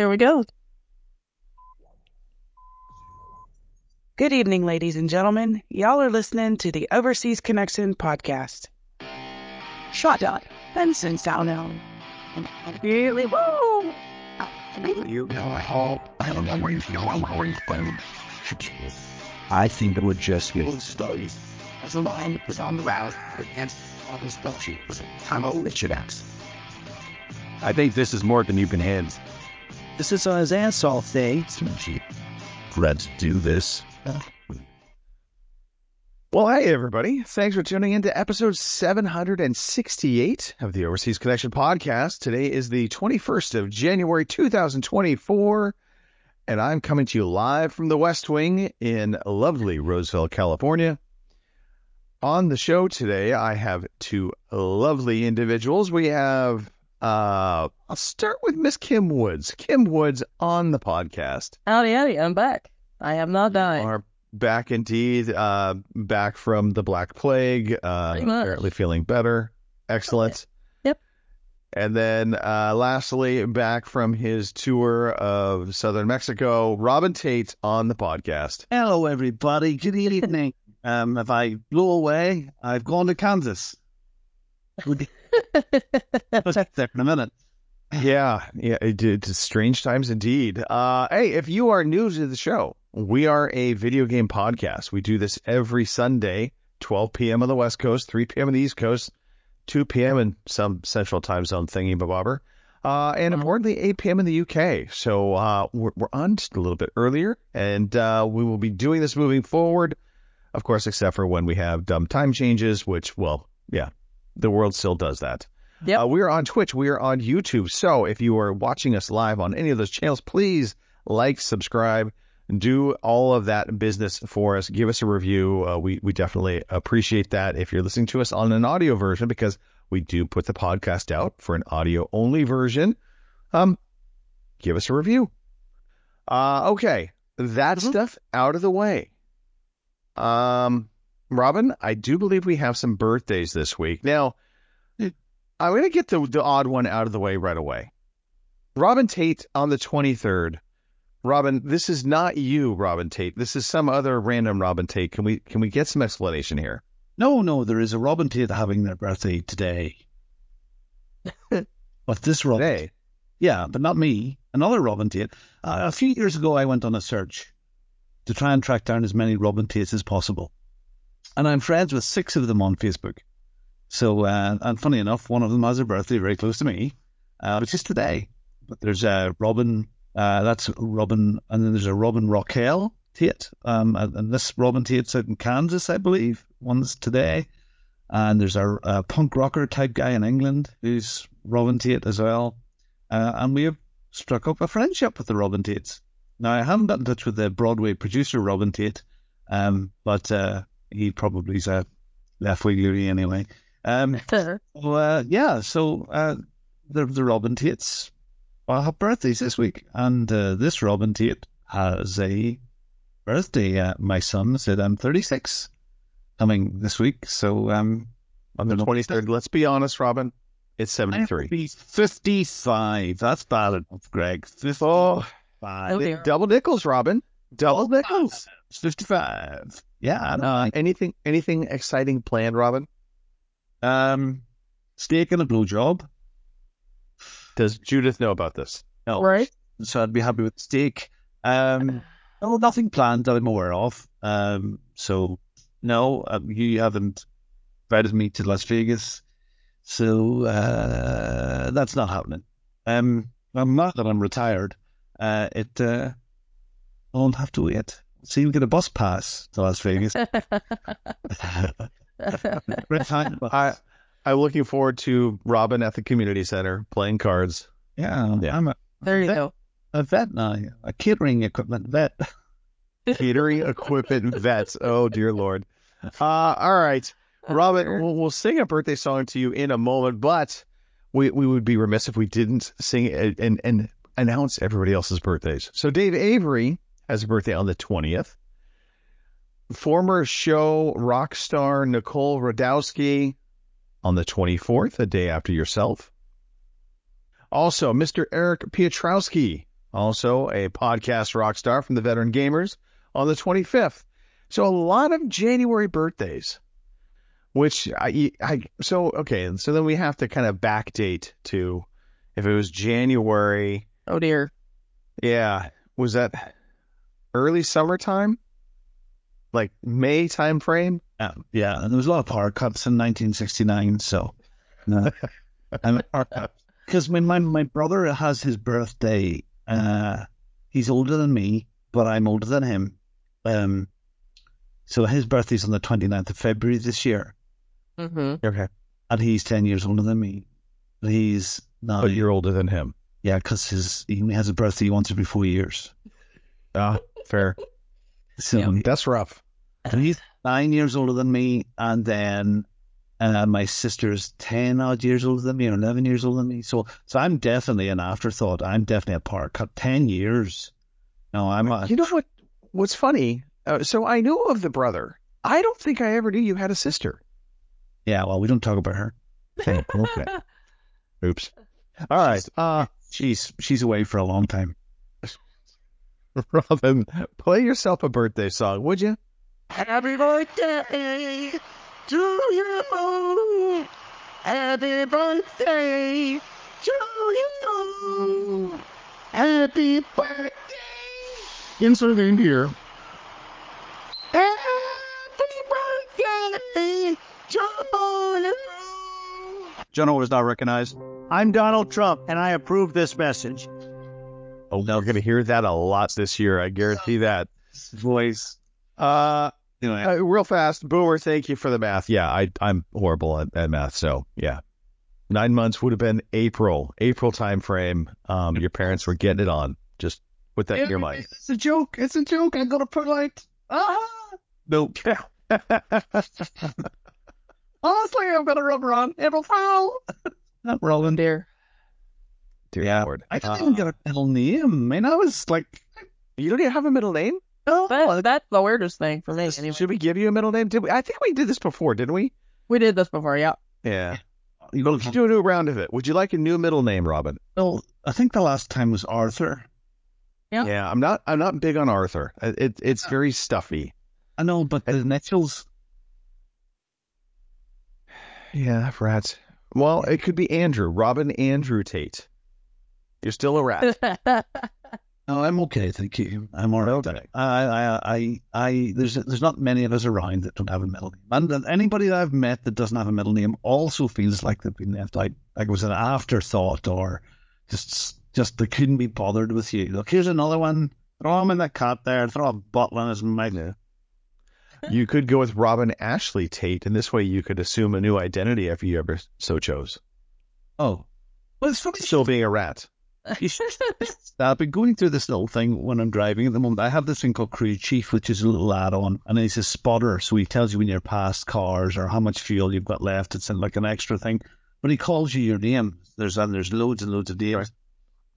Here we go. Good evening, ladies and gentlemen. Y'all are listening to the Overseas Connection podcast. Shot up. Benson down now. Really? Whoa! You know, I hope I don't know where you know I'm going to I think it would just be studies. As a line was on the route against all this bullshit was time of Richard X. I think this is more than you can handle. This is on his assault thing. Let's do this. Uh. Well, hey, everybody. Thanks for tuning in to episode 768 of the Overseas Connection podcast. Today is the 21st of January, 2024, and I'm coming to you live from the West Wing in lovely Roseville, California. On the show today, I have two lovely individuals. We have, uh, I'll start with Miss Kim Woods. Kim Woods on the podcast. Howdy, howdy. I'm back. I am not dying. Are back indeed, uh, back from the Black Plague, uh, much. apparently feeling better. Excellent. Yep. And then uh, lastly, back from his tour of southern Mexico, Robin Tate on the podcast. Hello, everybody. Good evening. um, if I blew away, I've gone to Kansas. Check there in a minute. Yeah, yeah, it, it's strange times indeed. Uh, hey, if you are new to the show, we are a video game podcast. We do this every Sunday, 12 p.m. on the West Coast, 3 p.m. on the East Coast, 2 p.m. in some central time zone thingy bobber. Uh, and importantly, 8 p.m. in the UK. So uh, we're, we're on just a little bit earlier, and uh, we will be doing this moving forward, of course, except for when we have dumb time changes, which, well, yeah, the world still does that. Yep. Uh, we are on Twitch. We are on YouTube. So if you are watching us live on any of those channels, please like, subscribe, do all of that business for us. Give us a review. Uh, we we definitely appreciate that. If you're listening to us on an audio version, because we do put the podcast out for an audio only version, um, give us a review. Uh, okay, that Mhm. stuff out of the way. Um, Robin, I do believe we have some birthdays this week. Now, I'm going to get the, the odd one out of the way right away. Robin Tate on the 23rd. Robin, this is not you, Robin Tate. This is some other random Robin Tate. Can we can we get some explanation here? No, no, there is a Robin Tate having their birthday today. but this Robin, Today. yeah, but not me. Another Robin Tate. Uh, a few years ago, I went on a search to try and track down as many Robin Tates as possible, and I'm friends with six of them on Facebook. So, uh, and funny enough, one of them has a birthday very close to me, uh, which is today. But there's a Robin. Uh, that's Robin, and then there's a Robin Raquel Tate. Um, and, and this Robin Tate's out in Kansas, I believe. One's today. And there's a, a punk rocker type guy in England who's Robin Tate as well. Uh, and we have struck up a friendship with the Robin Tates. Now, I haven't got in touch with the Broadway producer, Robin Tate, um, but uh, he probably's a left wigglery anyway. Um, so, uh, yeah, so uh, the, the Robin Tates all have birthdays this week. And uh, this Robin Tate has a birthday. Uh, my son said I'm 36 coming this week. So um, On the 23rd. Let's be honest, Robin. It's I have to 73. be 55. That's bad enough, Greg. 55. Oh, Oh, double nickels, Robin. Double nickels. 55. Yeah, no, I, Anything anything exciting planned, Robin? um, steak and a blowjob. Does Judith know about this? No. Right? so I'd be happy with steak. Um, no, nothing planned that I'm aware of. Um, so no, uh, you haven't invited me to Las Vegas, so uh, that's not happening. Um, I'm not that I'm retired. Uh, it uh, I'll have to wait. See, we get a bus pass to Las Vegas. Great time, but- I I'm looking forward to Robin at the community center playing cards. yeah, Yeah. I'm a, there you go. a vet now, a catering equipment vet. Catering equipment vets. Oh dear lord. Uh, all right, Robin. We'll, we'll sing a birthday song to you in a moment, but we we would be remiss if we didn't sing it and and announce everybody else's birthdays. So Dave Avery has a birthday on the twentieth. Former show rock star Nicole Radowski on the twenty fourth, a day after yourself. Also, Mr. Eric Piotrowski also a podcast rock star from the Veteran Gamers, on the 25th. So a lot of January birthdays, which I, I so okay. So then we have to kind of backdate to if it was January. Oh dear. Yeah, was that early summertime? Like May time frame? Yeah, yeah. And there was a lot of power cuts in 1969. So, no. because when my, my brother has his birthday, uh, he's older than me, but I'm older than him. Um, so his birthday's on the 29th of February this year, Mm-hmm. Okay, and he's 10 years older than me. He's not, but you're older than him. yeah, because his he has a birthday once every four years. Ah, fair. So Yeah. That's rough. he's nine years older than me, and then uh, my sister's ten odd years older than me, or eleven years older than me. So, so I'm definitely an afterthought. I'm definitely a part. cut. Ten years. No, I'm a, You know what? What's funny? Uh, so I knew of the brother. I don't think I ever knew you had a sister. yeah. Well, we don't talk about her. Okay. okay. Oops. All right. Uh, She's she's away for a long time. Robin, play yourself a birthday song, would you? Happy birthday to you. Happy birthday to you. Happy birthday. Inserting here. Happy birthday to you. General was not recognized. I'm Donald Trump, and I approve this message. Oh, we're going to hear that a lot this year. I guarantee that. Voice. Uh, Anyway, uh, real fast, Boomer. Thank you for the math. Yeah, I, I'm horrible at, at math. So yeah, nine months would have been April, April time frame. Um, your parents were getting it on. Just put that in your mind. It's a joke. It's a joke. I'm gonna put like ah. Nope. Honestly, I'm gonna rub on April Foul. Not rolling Dear. Dear Yeah. Lord. I didn't Uh, even get a middle name. I mean, I was like, you don't even have a middle name. oh, That, that's the weirdest thing for me. Anyway. Should we give you a middle name? Did we? I think we did this before, didn't we? We did this before, yeah. Yeah. you know, Let's do a new round of it. Would you like a new middle name, Robin? well, I think the last time was Arthur. Yeah. Yeah, I'm not. I'm not big on Arthur. It, it it's very stuffy. I know, but the initials. Yeah, rats. Well, it could be Andrew, Robin Andrew Tate. You're still a rat. No, I'm okay, thank you. I'm all right. Okay. I, I, I, I, there's, there's not many of us around that don't have a middle name, and anybody that I've met that doesn't have a middle name also feels like they've been left out, like it was an afterthought, or just, just they couldn't be bothered with you. Look, here's another one. Throw him in the cut there. Throw a bottle in his mouth. you could go with Robin Ashley Tate, and this way you could assume a new identity if you ever so chose. Oh, well, it's funny. Still being a rat. I've been going through this little thing when I'm driving at the moment. I have this thing called Crew Chief, which is a little add-on, and it's a spotter, so he tells you when you're past cars or how much fuel you've got left. It's like an extra thing, but he calls you your name. There's and there's loads and loads of names.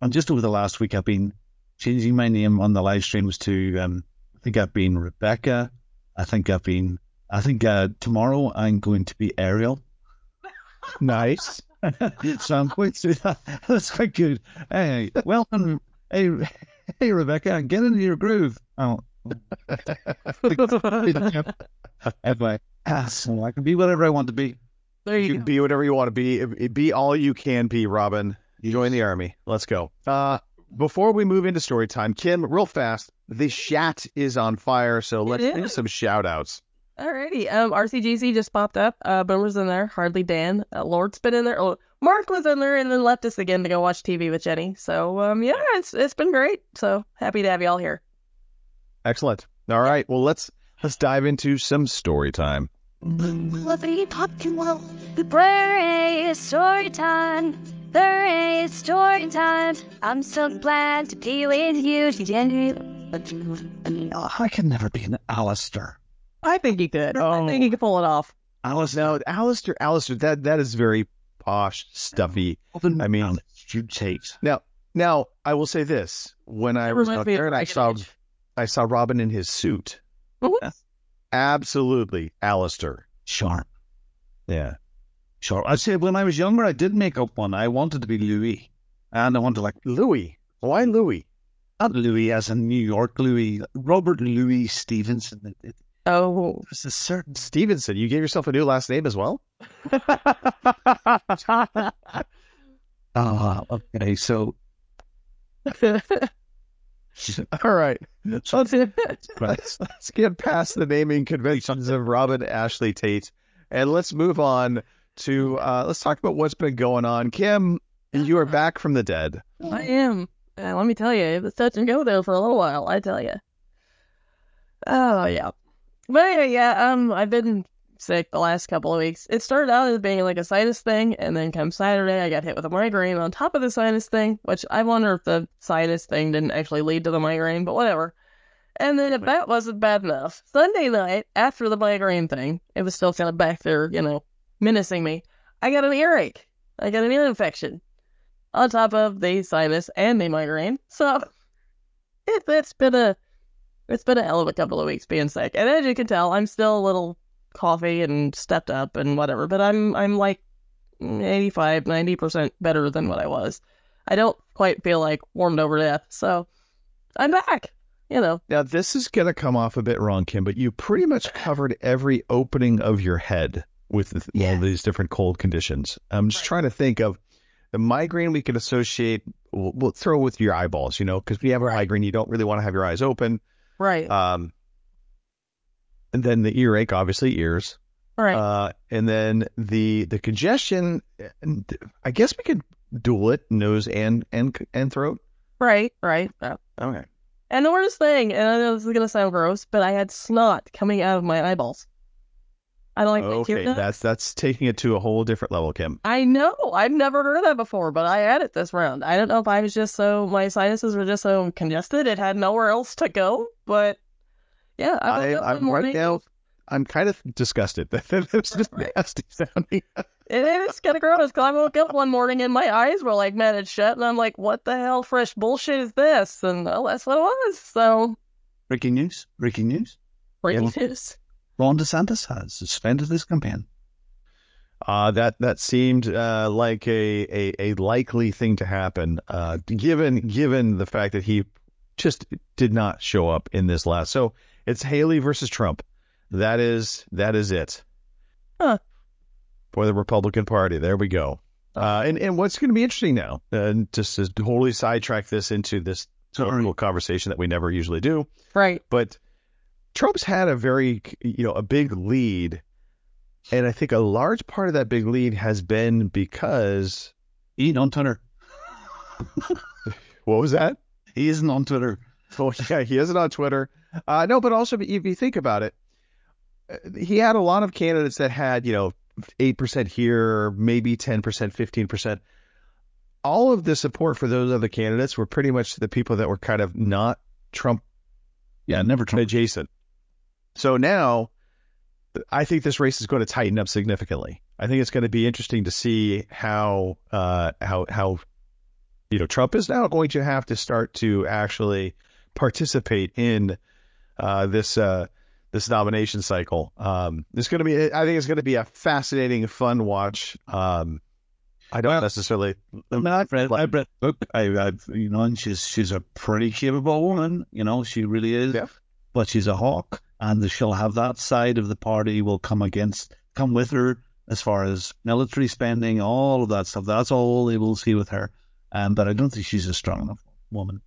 And just over the last week, I've been changing my name on the live streams to. Um, I think I've been Rebecca. I think I've been. I think uh, tomorrow I'm going to be Ariel. Nice. So I'm going through that. That's quite good. Hey, welcome. Hey, hey, Rebecca, get into your groove. Oh. anyway, so I can be whatever I want to be. there You you can go. be whatever you want to be. Be all you can be, Robin. Join the army. Let's go. Uh, before we move into story time, Kim, real fast, the chat is on fire. So let's do some shout outs. Alrighty. Um, RCGC just popped up. Uh, Boomer's in there. Hardly Dan. Uh, Lord's been in there. Oh, Mark was in there and then left us again to go watch TV with Jenny. So, um, yeah, it's it's been great. So happy to have y'all here. Excellent. All right. Well, let's let's dive into some story time. Fluffy popular. There is story time. There is story time. I'm so glad to be with you today. Oh, I can never be an Alistair. I think he could. I think he could pull it off. Alistair. Now, Alistair, Alistair, that that is very posh, stuffy. I mean- you take. Now, now I will say this: when I was out there and I saw Age. I saw Robin in his suit, absolutely Alistair. Sharp. Yeah. Sharp. I said when I was younger, I did make up one. I wanted to be Louis. And I wanted to like Louis. Why Louis? Not Louis as in New York Louis, Robert Louis Stevenson. It, it, Oh, there's a certain Stevenson, you gave yourself a new last name as well? Ah, okay. So All right. Let's, let's, let's get past the naming conventions of Robin Ashley Tate and let's move on to uh, let's talk about what's been going on. Kim, you are back from the dead. I am. Uh, let me tell you, it was touch and go there for a little while. I tell you. Oh yeah, but anyway, yeah. Um, I've been sick the last couple of weeks. It started out as being like a sinus thing, and then come Saturday, I got hit with a migraine on top of the sinus thing. Which I wonder if the sinus thing didn't actually lead to the migraine, but whatever. And then if that wasn't bad enough, Sunday night after the migraine thing, it was still kind of back there, you know, menacing me. I got an earache. I got an ear infection on top of the sinus and the migraine. So it, it's been a it's been a hell of a couple of weeks being sick. And as you can tell, I'm still a little coffee and stepped up and whatever, but I'm I'm like 85, 90% better than what I was. I don't quite feel like warmed over death. So I'm back. You know. Now, this is going to come off a bit wrong, Kim, but you pretty much covered every opening of your head with th- all these different cold conditions. I'm just trying to think of the migraine we could associate, we'll, we'll throw with your eyeballs, you know, because we have a migraine, you don't really want to have your eyes open. Right. Um, and then the earache, obviously ears. right. Uh, and then the the congestion, I guess we could dual it nose and and and throat. right. Right. Uh, Okay. And the worst thing, and I know this is gonna sound gross, but I had snot coming out of my eyeballs. I don't like Okay, that. that's that's taking it to a whole different level, Kim. I know. I've never heard that before, but I had it this round. I don't know if I was just so my sinuses were just so congested it had nowhere else to go. But yeah, I, I, I'm right now. I'm kind of disgusted. That It's just Right. nasty sounding. It is kind of gross because I woke up one morning and my eyes were like matted shut, and I'm like, "What the hell, fresh bullshit is this?" And oh, that's what it was. So breaking news. Breaking news. breaking news. Ron DeSantis has suspended his campaign. Uh, that that seemed uh, like a, a a likely thing to happen, uh, given given the fact that he just did not show up in this last. So it's Haley versus Trump. That is that is it. Huh. For the Republican Party. There we go. Uh, and and what's going to be interesting now, and just to totally sidetrack this into this total conversation that we never usually do, Right. but Trump's had a very, you know, a big lead. And I think a large part of that big lead has been because, He on Twitter. what was that? He isn't on Twitter. Oh, yeah, he isn't on Twitter. Uh, no, but also if you think about it, uh, he had a lot of candidates that had, you know, 8% here, maybe 10%, 15%. All of the support for those other candidates were pretty much the people that were kind of not Trump Yeah, never Trump. adjacent. So now I think this race is going to tighten up significantly. I think it's going to be interesting to see how uh, how how you know Trump is now going to have to start to actually participate in uh, this uh, this nomination cycle. Um, it's going to be I think it's going to be a fascinating, fun watch. Um, I don't necessarily I mean, I've read, I've read the. I, I've, you know, and she's she's a pretty capable woman. You know, she really is. Yeah. But she's a hawk, and she'll have that side of the party will come against, come with her as far as military spending, all of that stuff. That's all they will see with her. Um, but I don't think she's a strong enough woman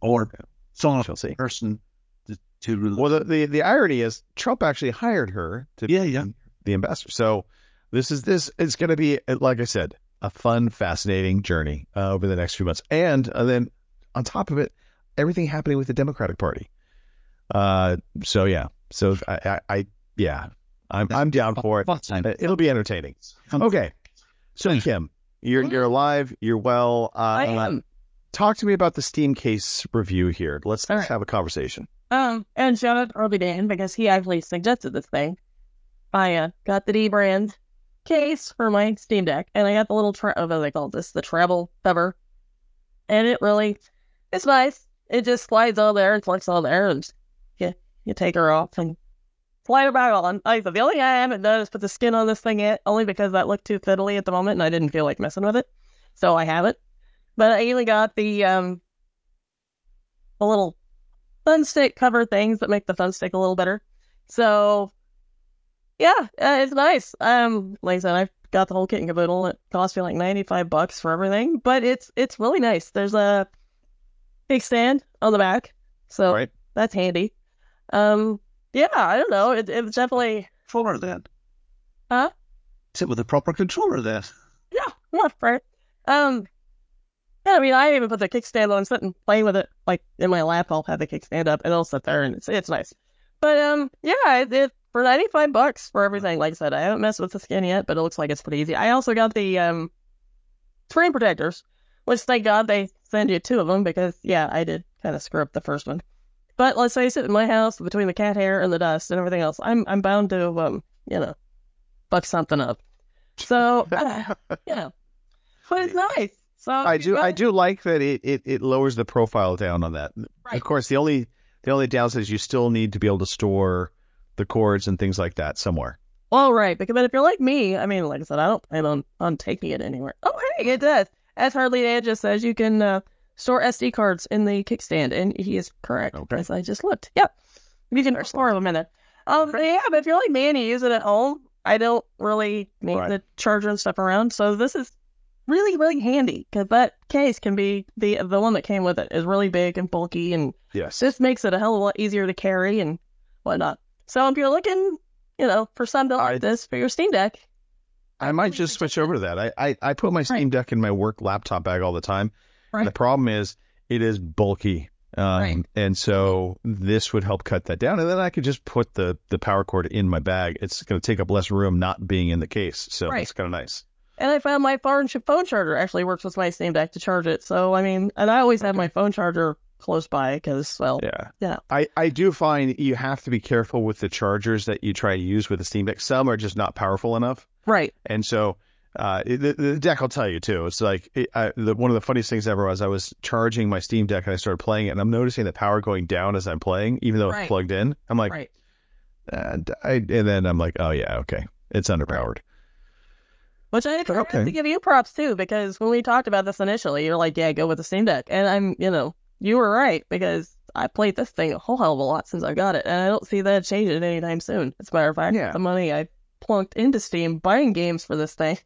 or strong enough see. person to, to. Well, the, the the irony is Trump actually hired her to yeah, yeah. the ambassador. So this is this. It's going to be, like I said, a fun, fascinating journey uh, over the next few months, and uh, then on top of it, everything happening with the Democratic Party. Uh, so yeah, so I, I, I yeah, I'm I'm down for it. Fun time. Uh, It'll be entertaining. Okay, so Kim, you're you're alive, you're well. Uh, I am. Talk to me about the Steam case review here. Let's, let's right. have a conversation. Um, and shout out to Hardly Dan because he actually suggested this thing. I uh, got the dbrand case for my Steam Deck, and I got the little tra- what do they call this? The travel cover, and it really, it's nice. It just slides on there and flicks on there, and you take her off and slide her back on. Like I said, the only thing I haven't done is put the skin on this thing yet, only because that looked too fiddly at the moment, and I didn't feel like messing with it, so I haven't. But I even got the um a little thumbstick cover things that make the thumbstick a little better. So yeah, uh, it's nice. Um, like I said, I've got the whole kit and caboodle. It cost me like ninety five bucks for everything, but it's it's really nice. There's a big stand on the back, so Right. that's handy. Um, yeah, I don't know. It, it's definitely Controller then. Huh? Sit with a proper controller then. yeah, not right. Um, yeah, I mean, I even put the kickstand on, sit and play with it. Like in my lap, I'll have the kickstand up, and it'll sit there, and it's it's nice. But um, yeah, it, it for ninety five bucks for everything. Like I said, I haven't messed with the skin yet, but it looks like it's pretty easy. I also got the um screen protectors, which thank God they send you two of them because yeah, I did kind of screw up the first one. But let's face it, in my house, between the cat hair and the dust and everything else, I'm I'm bound to um you know fuck something up. So uh, you know, but it's nice. So I do I do like that it, it, it lowers the profile down on that. Right. Of course, the only the only downside is you still need to be able to store the cords and things like that somewhere. Well, right, because but if you're like me, I mean, like I said, I don't plan on on taking it anywhere. Oh, hey, it does. As Hardly Dan just says, you can uh, store SD cards in the kickstand, and he is correct. Okay. As I just looked. Yep, you can store them in it. Um, but yeah, but if you're like me and you use it at home, I don't really need Right. the charger and stuff around, so this is really really handy because that case can be the the one that came with it is really big and bulky and Yes. this makes it a hell of a lot easier to carry and whatnot. So if you're looking, you know, for something like I- this for your Steam Deck, I might just switch over to that. I, I, I put my Steam Deck in my work laptop bag all the time. Right. The problem is it is bulky. Um, Right. And so this would help cut that down. And then I could just put the, the power cord in my bag. It's going to take up less room not being in the case. So Right. it's kind of nice. and I found my phone phone charger actually works with my Steam Deck to charge it. So I mean, and I always have my phone charger close by because well, Yeah. Yeah. I, I do find you have to be careful with the chargers that you try to use with the Steam Deck. Some are just not powerful enough. right, And so uh, the, the deck will tell you too. It's like it, I, the, one of the funniest things ever was I was charging my Steam Deck and I started playing it, and I'm noticing the power going down as I'm playing, even though Right. it's plugged in. I'm like, right, and, I, and then I'm like, oh yeah, okay, it's underpowered. which I have Okay. to give you props too because when we talked about this initially, you're like, yeah, go with the Steam Deck, and I'm, you know, you were right because I played this thing a whole hell of a lot since I got it, and I don't see that changing anytime soon. As a matter of fact, Yeah. the money I plunked into Steam buying games for this thing,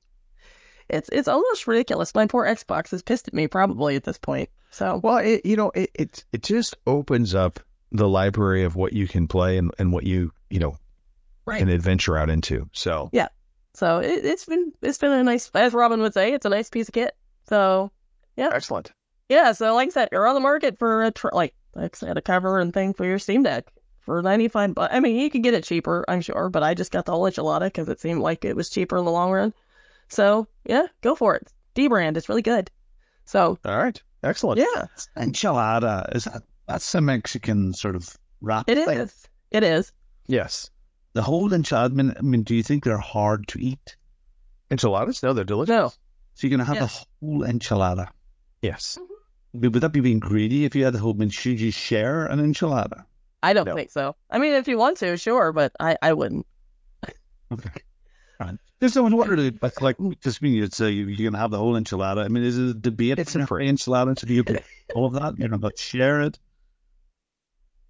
it's it's almost ridiculous. My poor Xbox is pissed at me probably at this point. So Well, it, you know, it, it it just opens up the library of what you can play and, and what you you know Right. can adventure out into. So yeah, so it, it's been it's been a nice, as Robin would say, it's a nice piece of kit. So yeah, excellent. yeah, so like I said, you're on the market for a tr- like like I said, a cover and thing for your Steam Deck for ninety five. But I mean, you could get it cheaper, I'm sure. But I just got the whole enchilada because it seemed like it was cheaper in the long run. So yeah, go for it. dbrand, it's really good. So All right, excellent. yeah, Enchilada is that that's a Mexican sort of wrap it thing. is. It is. Yes, The whole enchilada. I mean, I mean, do you think they're hard to eat? enchiladas. No, they're delicious. No, So you're gonna have Yes. the whole enchilada. Yes. Mm-hmm. Would would that be being greedy if you had the whole? I mean, should you share an enchilada? I don't No. think so. I mean, if you want to, sure, but I I wouldn't. Okay. Right. There's someone wondering, but like, just mean it's uh, you, you're gonna have the whole enchilada. I mean, is it a debate? It's for the enchilada. So do you put all of that? You know, but share it.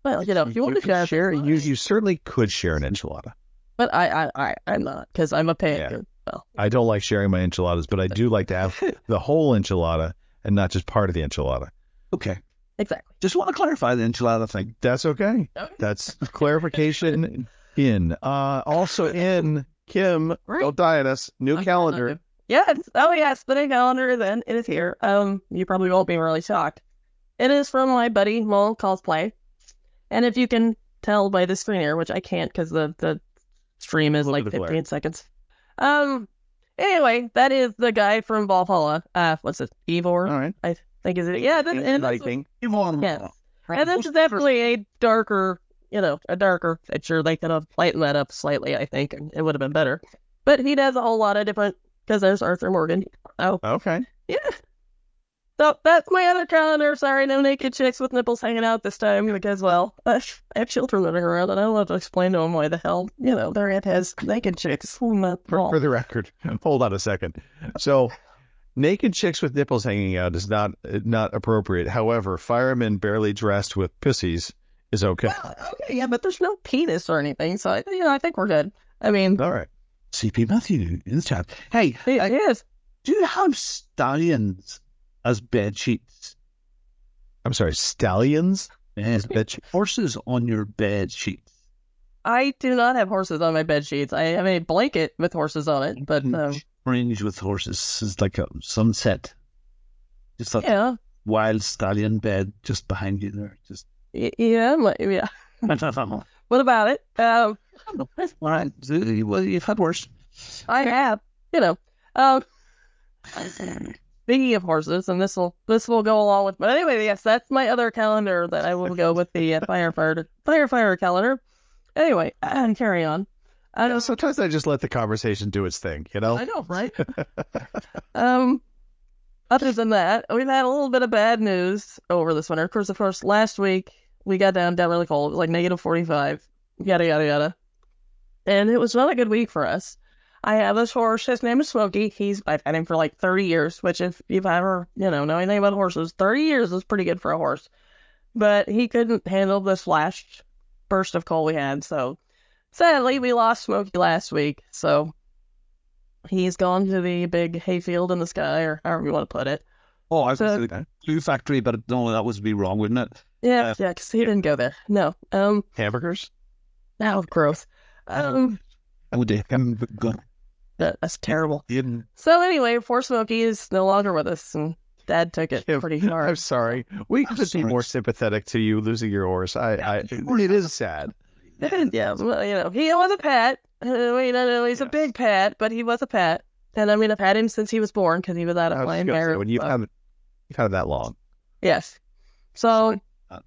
Well, you know, if you want to share, share, you you certainly could share an enchilada. but I I I I'm not because I'm a pig. Yeah. Well, I don't like sharing my enchiladas, but I do like to have the whole enchilada and not just part of the enchilada. Okay. exactly. Just want to clarify the enchilada thing. That's okay. Okay. That's clarification in. Uh, also in Kim, Right. don't die on us. New Okay, calendar. okay. Yes. Oh, yes. The new calendar then it is here. Um, you probably won't be really shocked. It is from my buddy Mole Cosplay, and if you can tell by the screen here, which I can't because the the stream is like at the glare. 15 seconds. Um. Anyway, that is the guy from Valhalla. Uh, what's it? Eivor. All right. I think is it. Yeah. That, and that's- Lightning. Yes. And this is definitely a darker, you know, a darker picture. They could have lightened that up slightly, I think, and it would have been better. But he does a whole lot of different, because there's Arthur Morgan. Oh, Okay. yeah. So that's my other calendar. Sorry, no naked chicks with nipples hanging out this time because, well, I have children running around and I don't have to explain to them why the hell, you know, their aunt has naked chicks. For, for the record, hold on a second. So, Naked chicks with nipples hanging out is not not appropriate. However, firemen barely dressed with pussies is okay. Well, okay, yeah, but there's no penis or anything, so I, you know, I think we're good. I mean, All right. CP Matthew in the chat. Hey, he, I- is. do you have stallions as bed sheets? I'm sorry, stallions. Yes, bed sheets. Horses on your bed sheets. I do not have horses on my bed sheets. I have a blanket with horses on it, but um, Range with horses is like a sunset. Just a yeah, wild stallion bed just behind you there. Just yeah, my- yeah. I don't know. What about it? Um, All right. Well, you've had worse. I have, you know. Um, speaking of horses, and this will this will go along with. But anyway, yes, that's my other calendar that I will go with the uh, firefighter firefighter calendar. Anyway, and carry on. I I know. know sometimes I just let the conversation do its thing. You know. I know, right? um, other than that, we've had a little bit of bad news over this winter. Of course, of course, last week we got down down really cold. Like negative forty five. Yada yada yada. And it was not a good week for us. I have this horse. His name is Smokey. He's I've had him for like thirty years. Which, if you've ever you know know anything about horses, thirty years is pretty good for a horse. But he couldn't handle this last burst of cold we had. So sadly, we lost Smokey last week. So He's gone to the big hayfield in the sky, or however you want to put it. Oh, I was So- going to say glue factory, but no, that would be wrong, wouldn't it? Yeah, Uh, yeah, because he didn't go there. No, um, Hamburgers. now gross. Um, Oh, gone. that, that's terrible. Didn't. So anyway, poor Smokey is no longer with us, and Dad took it Yeah, pretty I'm sorry. We could be more sympathetic to you losing your horse. I, I it is sad. yeah, well, you know, he was a pet. Uh, you know, he's a big pet, but he was a pet. And I mean, I've had him since he was born because he was out I of my just gonna say, inheritance. when you've had you've had it that long. Yes. So Uh,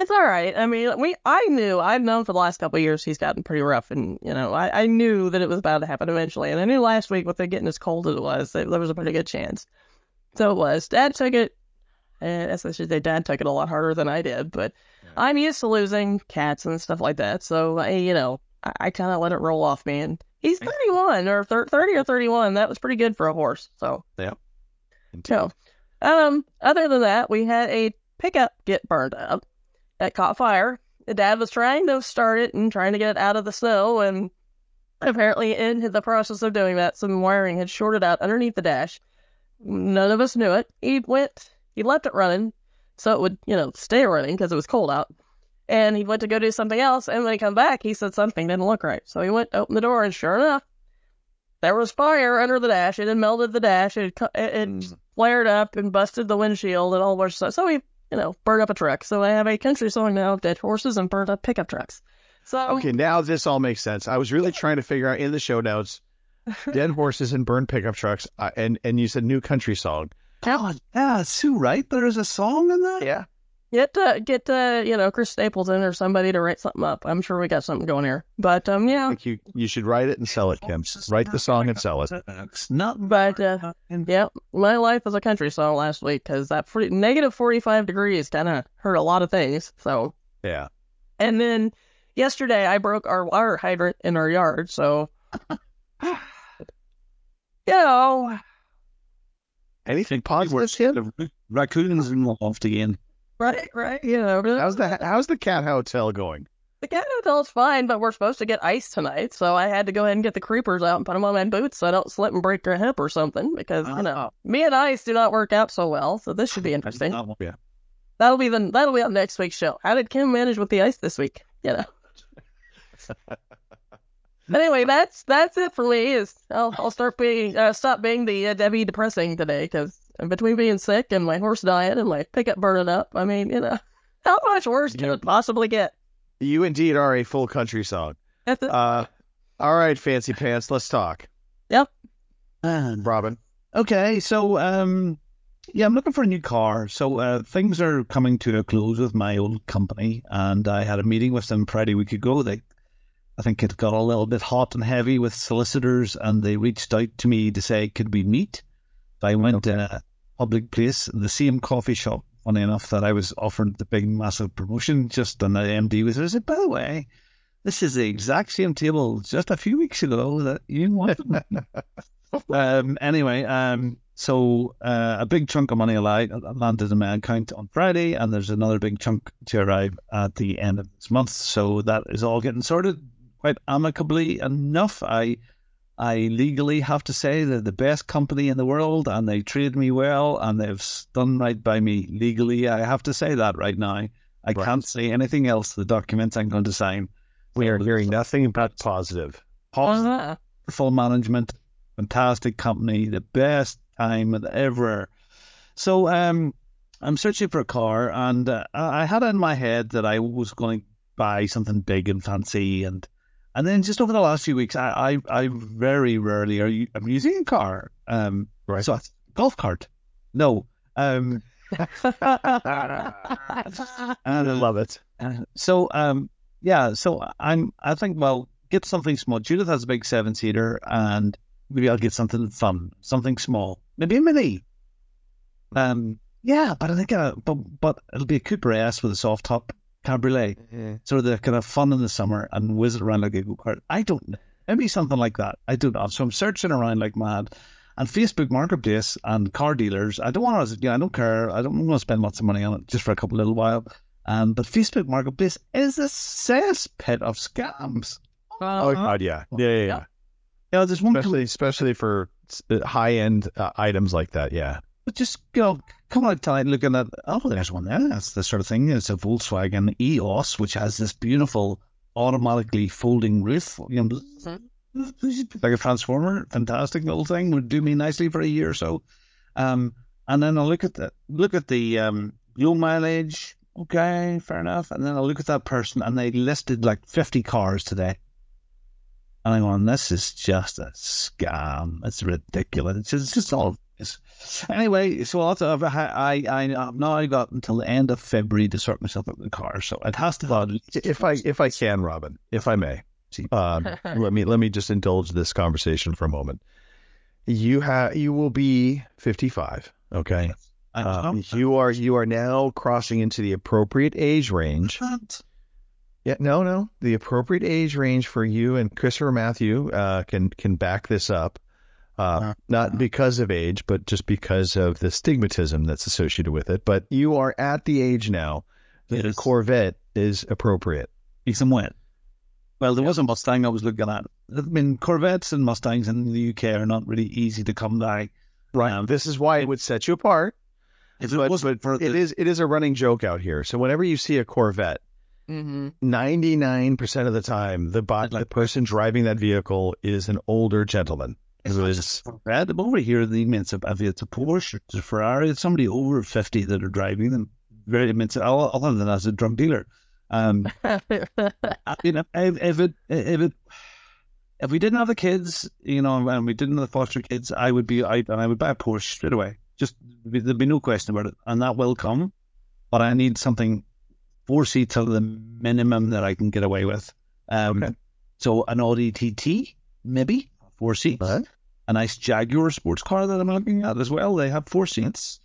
it's all right. I mean, we I knew I've known for the last couple of years he's gotten pretty rough, and you know I, I knew that it was about to happen eventually, and I knew last week with it getting as cold as it was, that there was a pretty good chance. So it was. Dad took it. And as I should say, Dad took it a lot harder than I did, but I'm used to losing cats and stuff like that. So I, you know, I, I kind of let it roll off me. And he's 31 or thir- 30 or 31. That was pretty good for a horse. So yeah, so, um, other than that, we had a pickup get burned up. It caught fire. The dad was trying to start it and trying to get it out of the snow, and apparently, in the process of doing that, some wiring had shorted out underneath the dash. None of us knew it. He went, he left it running so it would, you know, stay running because it was cold out. And he went to go do something else, and when he come back, he said something didn't look right. So he went, opened the door, and sure enough, there was fire under the dash. It had melted the dash. It it, it flared up and busted the windshield and all of stuff. So we, you know, burned up a truck. So I have a country song now of dead horses and burned up pickup trucks. So Okay, now this all makes sense. I was really trying to figure out in the show notes dead horses and burned pickup trucks, uh, and and you said new country song. God, yeah, Sue, right? There's a song in that? Yeah. Get uh, get uh, you know Chris Stapleton or somebody to write something up. I'm sure we got something going here. But um, I yeah. think you you should write it and sell it, Kim. Write the song and sell it. It's not But uh, yeah, my life was a country song last week because that 40, negative 45 degrees kind of hurt a lot of things. So Yeah. And then yesterday I broke our water hydrant in our yard, so you know, Anything positive, Kim? The raccoons involved again. Right, right, you know. How's the how's the cat hotel going? the cat hotel's fine, but we're supposed to get ice tonight, so I had to go ahead and get the creepers out and put them on my boots so I don't slip and break their hip or something because you know me and ice do not work out so well. So this should be interesting. Yeah. That'll be the that'll be on next week's show. How did Kim manage with the ice this week? You know. anyway, that's that's it for me. Is I'll I'll start being uh, stop being the uh, Debbie depressing today because between being sick and my horse dying and my pickup burning up, I mean, you know, how much worse can it possibly get? You indeed are a full country song. Uh, all right, fancy pants. Let's talk, yep. And Robin. Okay, so um, yeah, I'm looking for a new car. So uh, things are coming to a close with my old company, and I had a meeting with them Friday week ago. They, I think it got a little bit hot and heavy with solicitors, and they reached out to me to say, could we meet? I went to a public place, the same coffee shop. Funny enough, that I was offered the big massive promotion. Just and the MD was there. I said, by the way, this is the exact same table just a few weeks ago that you wanted. um, anyway, um, So uh, a big chunk of money landed in my account on Friday, and there's another big chunk to arrive at the end of this month. So that is all getting sorted quite amicably enough. I I legally have to say they're the best company in the world, and they treated me well, and they've done right by me legally. I have to say that right now. I Right. can't say anything else. The documents I'm going to sign. We are hearing nothing but positive. Positive Uh-huh. full management, fantastic company, the best time ever. So um, I'm searching for a car, and uh, I I had it in my head that I was going to buy something big and fancy, and and then just over the last few weeks, I I, I very rarely are u- I'm using a car. Um, Right. So it's a golf cart. No. Um, I love it. so um yeah, so I'm I think well get something small. Judith has a big seven seater and maybe I'll get something fun, something small. Maybe a mini. Um yeah, but I think uh, but but it'll be a Cooper S with a soft top cabriolet. So they're kind of fun in the summer and whiz it around like a go kart. I don't know. Maybe something like that. I don't know. So I'm searching around like mad. And Facebook Marketplace and car dealers, I don't want to, yeah, I don't care. I don't want to spend lots of money on it just for a couple little while. Um, but Facebook Marketplace is a cesspit of scams. Oh Uh-huh. God, yeah, yeah, yeah. yeah. You know, there's one Especially, especially for high end uh, items like that. Yeah. But just you know, come outside looking at oh, there's one there. That's the sort of thing. It's a Volkswagen EOS, which has this beautiful automatically folding roof. You know, like a transformer, fantastic little thing. Would do me nicely for a year or so. Um, and then I'll look at the look at the um, low mileage. Okay, fair enough. And then I'll look at that person, and they listed like fifty cars today. And I'm going, this is just a scam. It's ridiculous. It's just, it's just all. Anyway, so I'll have to, I, I, I have now got until the end of February to sort myself out in the car. So it has to go. If I if I can, Robin, if I may, um, let me let me just indulge this conversation for a moment. You have you will be fifty five. Okay. Uh, you are you are now crossing into the appropriate age range. Yeah, no, no. The appropriate age range for you and Christopher Matthew uh, can can back this up. Uh, not because of age, but just because of the stigmatism that's associated with it. But you are at the age now that a Corvette is appropriate. Some wet. Well, there was a Mustang I was looking at. I mean, Corvettes and Mustangs in the UK are not really easy to come by. Right. Um, this is why it would set you apart. If it But, wasn't for it the- is it is a running joke out here. So whenever you see a Corvette, Mm-hmm. ninety nine percent of the time, the bot, the person driving that vehicle is an older gentleman. Is Corvette. I'm over here, the immense if it's a Porsche, it's a Ferrari, it's somebody over 50 that are driving them. Very immense. Other than as a drug dealer. Um, you know, if, if it, if it, if we didn't have the kids, you know, and we didn't have the foster kids, I would be out and I would buy a Porsche straight away. Just there'd be no question about it, and that will come. But I need something four seats at the minimum that I can get away with. Um, Okay. So an Audi TT, maybe four seats. Right. A nice Jaguar sports car that I'm looking at as well. They have four seats.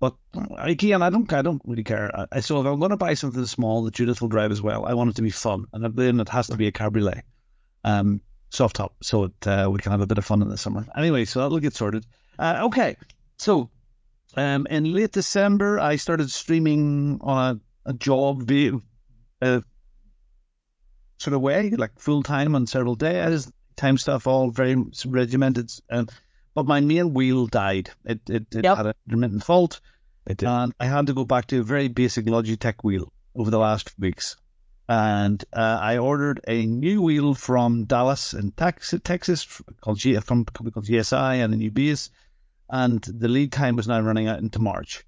But again, I don't, I don't really care. I, so if I'm going to buy something small that Judith will drive as well, I want it to be fun, and then it has to be a cabriolet, um, soft top, so it, uh, we can have a bit of fun in the summer. Anyway, so that'll get sorted. Uh, okay, so um, in late December, I started streaming on a, a job, uh, sort of way, like full time on several days, time stuff, all very regimented. Um, but my main wheel died. It it, it Yep. had an intermittent fault, it did. and I had to go back to a very basic Logitech wheel over the last weeks. And uh, I ordered a new wheel from Dallas in Texas, Texas called G- from a company called GSI and a new base. And the lead time was now running out into March.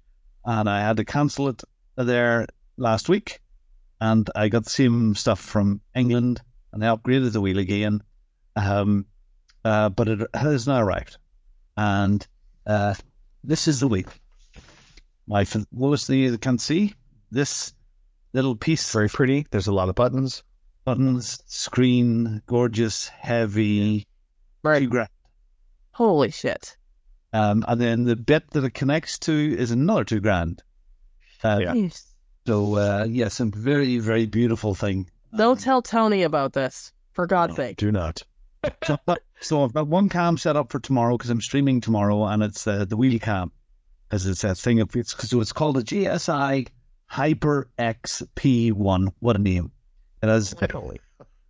And I had to cancel it there last week. And I got the same stuff from England and I upgraded the wheel again. Um, uh, but it has now arrived. And uh, this is the wheel. My what was the you can see this little piece Very pretty. There's a lot of buttons. buttons screen gorgeous heavy two grand. Holy shit. um and then the bit that it connects to is another two grand uh, Yeah. Jeez. so uh yeah some very very beautiful thing Don't tell Tony about this, for God's sake. Do not. So, but- so I've got one cam set up for tomorrow because I'm streaming tomorrow, and it's uh, the wheel cam, as it's a thing. Of, it's so it's called a GSI Hyper XP1. What a name! It has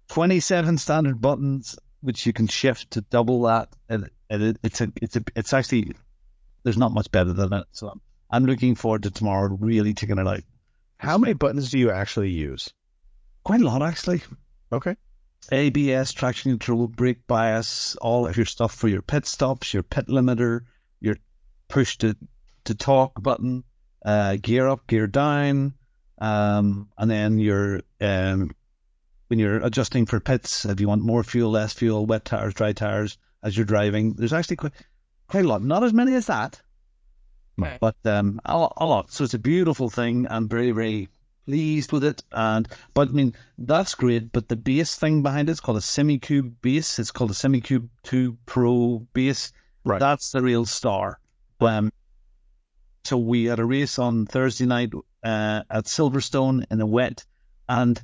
27 standard buttons, which you can shift to double that. And, and it, it's a, it's a, it's actually there's not much better than it. So I'm, I'm looking forward to tomorrow, really checking it out. How many buttons do you actually use? Quite a lot, actually. Okay. ABS, traction control, brake bias, all of your stuff for your pit stops, your pit limiter, your push to, to talk button, uh, gear up, gear down, um, and then your um, when you're adjusting for pits, if you want more fuel, less fuel, wet tires, dry tires, as you're driving, there's actually quite, quite a lot. Not as many as that, but um, a, lot- a lot. So it's a beautiful thing. I'm very, very pleased with it. And but I mean that's great. But the base thing behind it's called a Simucube base. It's called a Simucube Two Pro base. Right. That's the real star. Um, so we had a race on Thursday night uh, at Silverstone in the wet, and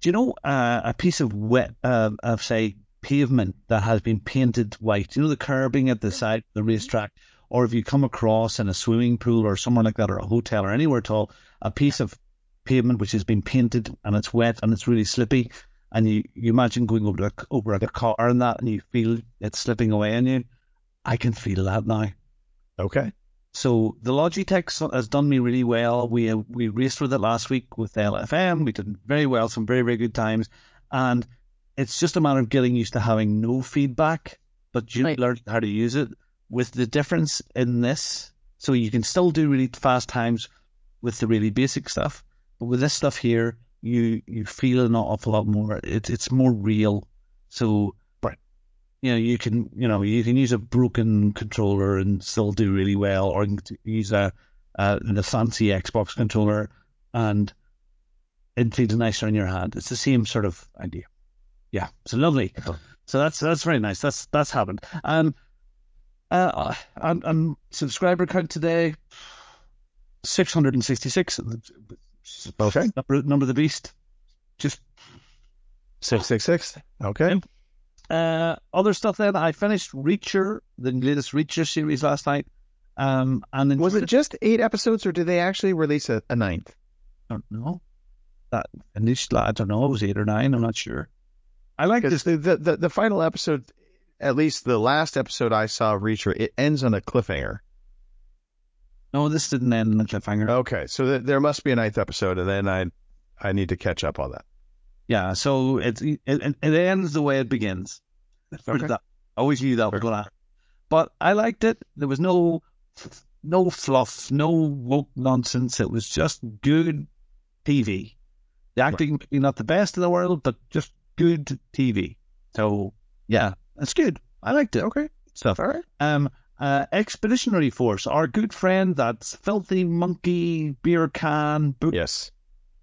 do you know uh, a piece of wet uh, of say pavement that has been painted white? You know the curbing at the side of the racetrack, or if you come across in a swimming pool or somewhere like that, or a hotel or anywhere at all, a piece of pavement which has been painted and it's wet and it's really slippy, and you, you imagine going over a, over a car and that, and you feel it slipping away on you. I can feel that now. Okay. So the Logitech has done me really well. We uh, we raced with it last week with LFM. We did very well, some very very good times, and it's just a matter of getting used to having no feedback, but you Right. learn how to use it. With the difference in this, so you can still do really fast times with the really basic stuff, but with this stuff here, you you feel an awful lot more. It's it's more real. So but you know, you can, you know, you can use a broken controller and still do really well, or you can use a, a fancy Xbox controller and it feels nicer in your hand. It's the same sort of idea. Yeah, so lovely. So that's that's very nice. That's that's happened. Um, uh, and, and subscriber count today, six hundred and sixty-six. Okay. Number, number of the beast. Just Six six six. Okay. Uh, other stuff then, I finished Reacher, the latest Reacher series last night. Um, and Was it just eight episodes, or did they actually release a, a ninth? I don't know. That initially, I don't know, it was eight or nine. I'm not sure. I like this. the, the, the the final episode, at least the last episode I saw, Reacher, it ends on a cliffhanger. No, this didn't end in a cliffhanger. Okay, so th- there must be a ninth episode, and then I I need to catch up on that. Yeah, so it, it, it ends the way it begins. Okay. that- I always knew that was gonna. happen. But I liked it. There was no no fluff, no woke nonsense. It was just good TV. The acting maybe not the best in the world, but just good TV. So yeah, that's good. I liked it. Okay, stuff. All right. Um, uh, Expeditionary Force, our good friend, that's filthy monkey beer can book Yes.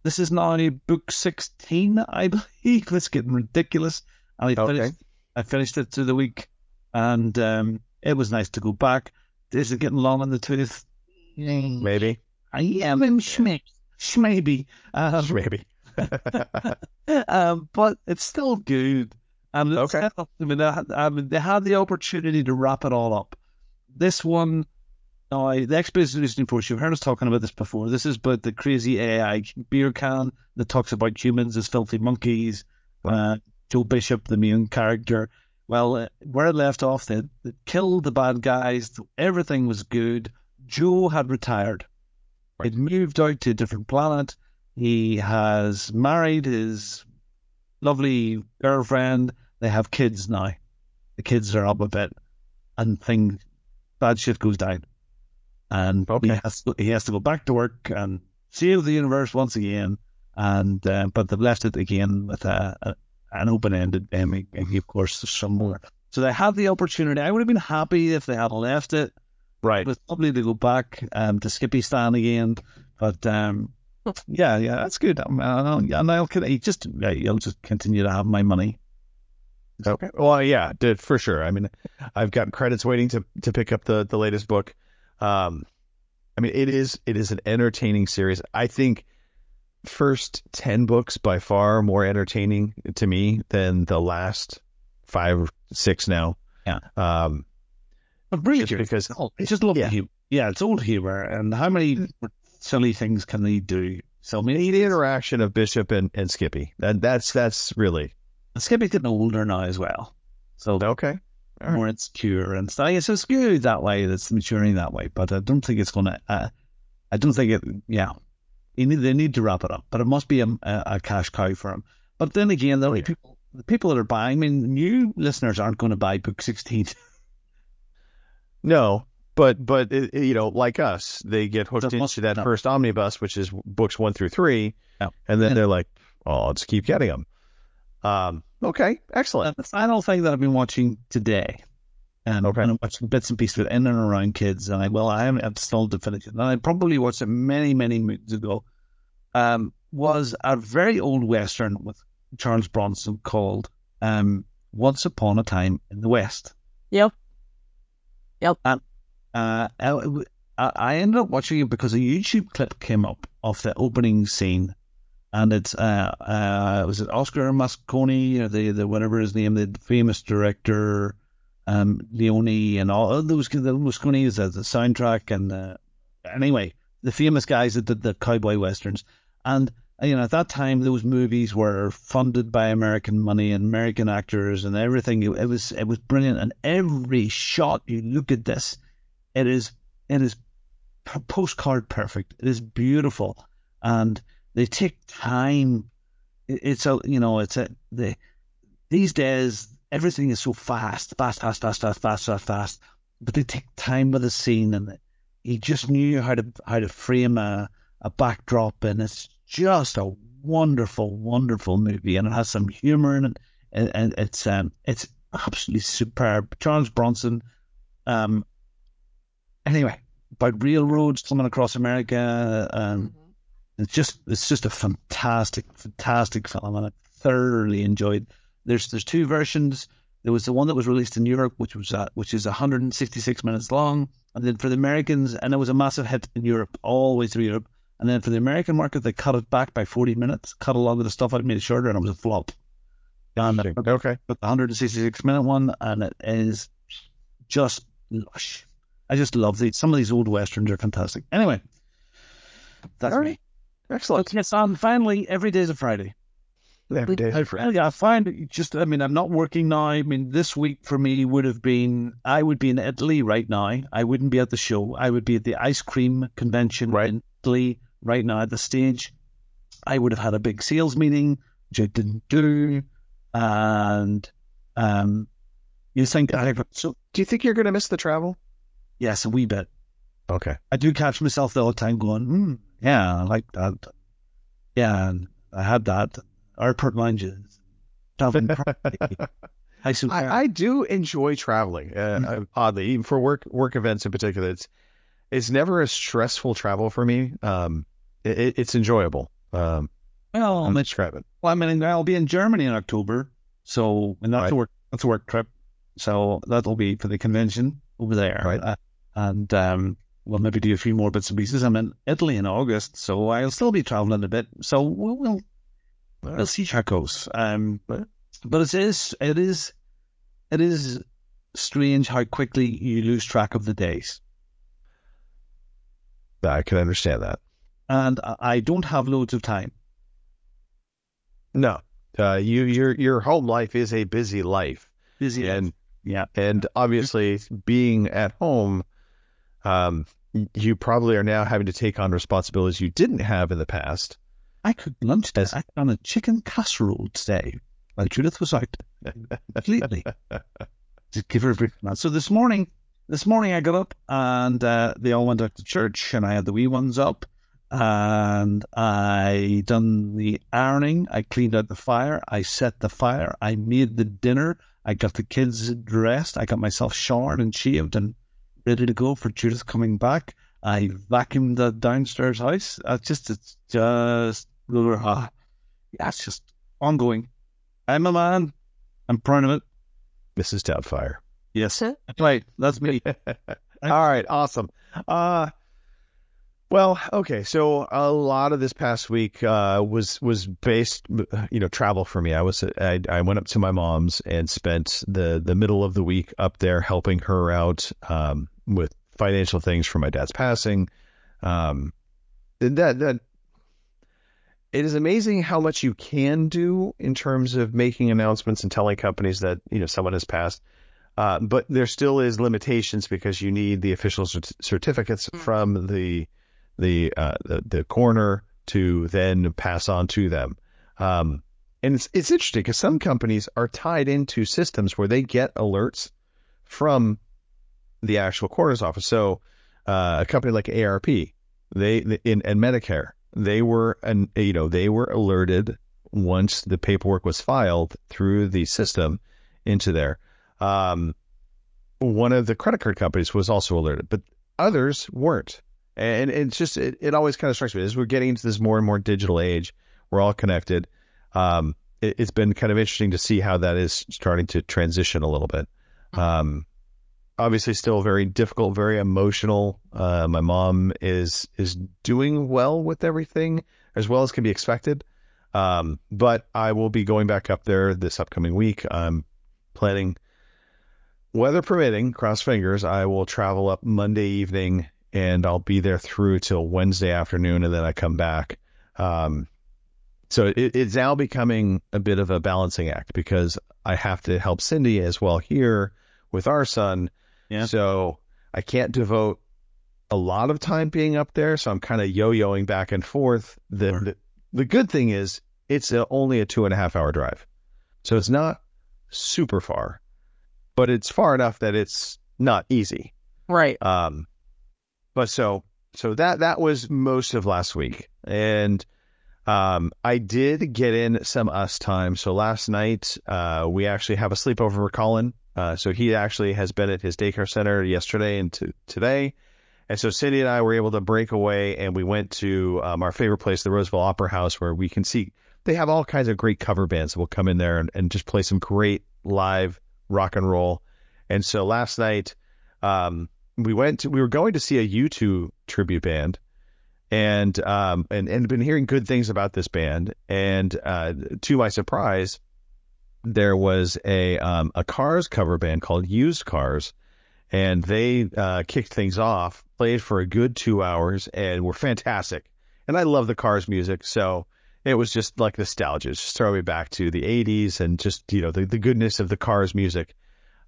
this is now book 16, I believe. It's getting ridiculous. And I Okay. finished, I finished it through the week, and um, it was nice to go back. This is it getting long in the tooth? Maybe. I am in maybe. Um, Maybe. um, but it's still good. And Okay. I mean, I mean, they had the opportunity to wrap it all up. This one, now, the Expedition Force, you've heard us talking about this before. This is about the crazy AI beer can that talks about humans as filthy monkeys. Uh, Joe Bishop, the main character. Well, uh, where it left off, they, they killed the bad guys. Everything was good. Joe had retired. He'd moved out to a different planet. He has married his lovely girlfriend. They have kids now. The kids are up a bit, and things bad shit goes down, and he Okay. has to, he has to go back to work and save the universe once again. And uh, but they've left it again with a, a an open ended ending, and of course there's some more. So they had the opportunity. I would have been happy if they had left it. Right. It was lovely to go back um, to Skippy Stan again, but um, yeah, yeah, that's good. Um, I'll, and I'll con- just yeah, I'll just continue to have my money. Okay. Well, yeah, did for sure. I mean, I've got credits waiting to to pick up the the latest book. Um, I mean, it is it is an entertaining series. I think first ten books by far more entertaining to me than the last five or six now. Yeah. Um, But really, Just because- oh, it's just lovely Yeah. humor. Yeah, it's old humor. And how many silly things can they do? So many the interaction of Bishop and, and Skippy. That that's that's really Skippy's getting older now as well. So okay. All right. more insecure and stuff. It's it's good that way. It's maturing that way. But I don't think it's going to. Uh, I don't think it. Yeah, need, they need to wrap it up. But it must be a, a, a cash cow for them. But then again, the people, the people that are buying. I mean, new listeners aren't going to buy book sixteen. No, but but it, you know, like us, they get hooked must- into that no. first omnibus, which is books one through three, Yeah. and then Yeah. they're like, "Oh, I'll just keep getting them." Um, okay, excellent. the final thing that I've been watching today, and, Okay. and I'm watching bits and pieces of it in and around kids, and I well, I haven't I've still to finish it, and I probably watched it many, many moons ago. Um, was a very old western with Charles Bronson called um, "Once Upon a Time in the West." Yep. Yep. And uh, I, I ended up watching it because a YouTube clip came up of the opening scene, and it's uh, uh, was it Oscar Moscone or the the whatever his name, the famous director, um, Leone and all those the Moscone is the, the soundtrack and uh, anyway the famous guys that did the cowboy westerns, and you know at that time those movies were funded by American money and American actors and everything. It was it was brilliant, and every shot you look at this, it is it is postcard perfect. It is beautiful, and they take time. It's a you know it's a the these days everything is so fast, fast, fast, fast, fast, fast, fast, fast. But they take time with the scene, and he just knew how to how to frame a a backdrop, and it's just a wonderful, wonderful movie, and it has some humor in it, and, and it's um it's absolutely superb. Charles Bronson, um, anyway, about railroads coming across America, um, it's just it's just a fantastic, fantastic film, and I thoroughly enjoyed. There's there's two versions. There was the one that was released in Europe, which was uh, which is 166 minutes long, and then for the Americans, and it was a massive hit in Europe, all the way through Europe. And then for the American market, they cut it back by 40 minutes, cut a lot of the stuff out, made it shorter, and it was a flop. And Okay, but the 166 minute one, and it is just lush. I just love these. Some of these old westerns are fantastic. Anyway, that's All me. Excellent. Yes, and finally, every day's a Friday. Every day. I, I find it just, I mean, I'm not working now. I mean, this week for me would have been, I would be in Italy right now. I wouldn't be at the show. I would be at the ice cream convention Right. in Italy right now at the stage. I would have had a big sales meeting, which I didn't do. And um, you think, I, so Do you think you're going to miss the travel? yes, a wee bit. Okay. I do catch myself the whole time going, hmm, yeah, I like that. Yeah, and I had that. Airport lounges. Dublin property. House of I, I do enjoy traveling. Uh, Mm. uh, oddly, even for work work events in particular, it's it's never a stressful travel for me. Um, it, it- it's enjoyable. Um, well, I'm I'm, describing. well, I mean, I'll be in Germany in October, so and that's Right. a work that's a work trip. So that'll be for the convention over there, Right. Uh, and um, we'll maybe do a few more bits and pieces. I'm in Italy in August, so I'll still be traveling a bit. So we'll we'll, we'll see how it goes. Um, but but it is it is it is strange how quickly you lose track of the days. I can understand that. and I- don't have loads of time. No, uh, you your your home life is a busy life, Busy and yeah, and obviously being at home, um, you probably are now having to take on responsibilities you didn't have in the past. I cooked lunch today. I done a chicken casserole today. While Judith was out completely. Just give her a from. So this morning, this morning I got up and uh, they all went out to church, and I had the wee ones up, and I done the ironing. I cleaned out the fire. I set the fire. I made the dinner. I got the kids dressed. I got myself showered and shaved and ready to go for Judith coming back. I vacuumed the downstairs house. It's just, it's just, ah, yeah, it's just ongoing. I'm a man. I'm proud of it. Mrs. Doubtfire. Yes. Right. That's me. All right, awesome. Uh Well, okay. So a lot of this past week uh, was was based, you know, travel for me. I was I, I went up to my mom's and spent the the middle of the week up there helping her out um, with financial things for my dad's passing. Um, that that it is amazing how much you can do in terms of making announcements and telling companies that you know someone has passed. Uh, but there still is limitations because you need the official cert- certificates from the the, uh, the the coroner to then pass on to them. Um, and it's it's interesting because some companies are tied into systems where they get alerts from the actual coroner's office. So uh, a company like AARP, they in and Medicare, they were and you know they were alerted once the paperwork was filed through the system into there. Um, one of the credit card companies was also alerted, but others weren't. And it's just it, it always kind of strikes me as we're getting into this more and more digital age. We're all connected. Um, it, has been kind of interesting to see how that is starting to transition a little bit. Um, obviously, still very difficult, very emotional. Uh, my mom is is doing well with everything as well as can be expected. Um, but I will be going back up there this upcoming week. I'm planning, weather permitting, cross fingers, I will travel up Monday evening and I'll be there through till Wednesday afternoon, and then I come back. Um, so it, it's now becoming a bit of a balancing act because I have to help Cindy as well here with our son. Yeah. So I can't devote a lot of time being up there. So I'm kind of yo-yoing back and forth. The, Sure. the the good thing is it's a, only a two and a half hour drive, so it's not super far, but it's far enough that it's not easy. Right. Um, but so so that that was most of last week, and um, I did get in some us time. So last night, uh, we actually have a sleepover for Colin. Uh, so he actually has been at his daycare center yesterday and to, today. And so Cindy and I were able to break away and we went to um, our favorite place, the Roseville Opera House, where we can see they have all kinds of great cover bands that will come in there and, and just play some great live rock and roll. And so last night, um, we went to, we were going to see a U2 tribute band and um and and been hearing good things about this band. And uh to my surprise there was a um a cars cover band called used cars and they uh kicked things off played for a good two hours and were fantastic. And i love the cars music so it was just like nostalgia. Just throw me back to the 80s and just you know the, the goodness of the cars music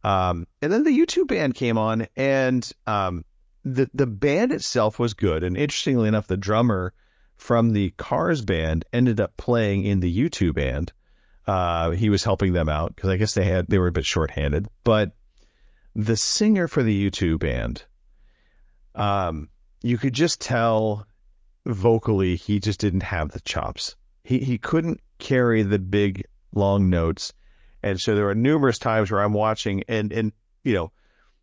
um and then the U2 band came on and um the the band itself was good, and interestingly enough, the drummer from the Cars band ended up playing in the U2 band. Uh, he was helping them out because I guess they had they were a bit shorthanded. But the singer for the U2 band, um, you could just tell vocally he just didn't have the chops. He he couldn't carry the big long notes, and so there were numerous times where I'm watching and and you know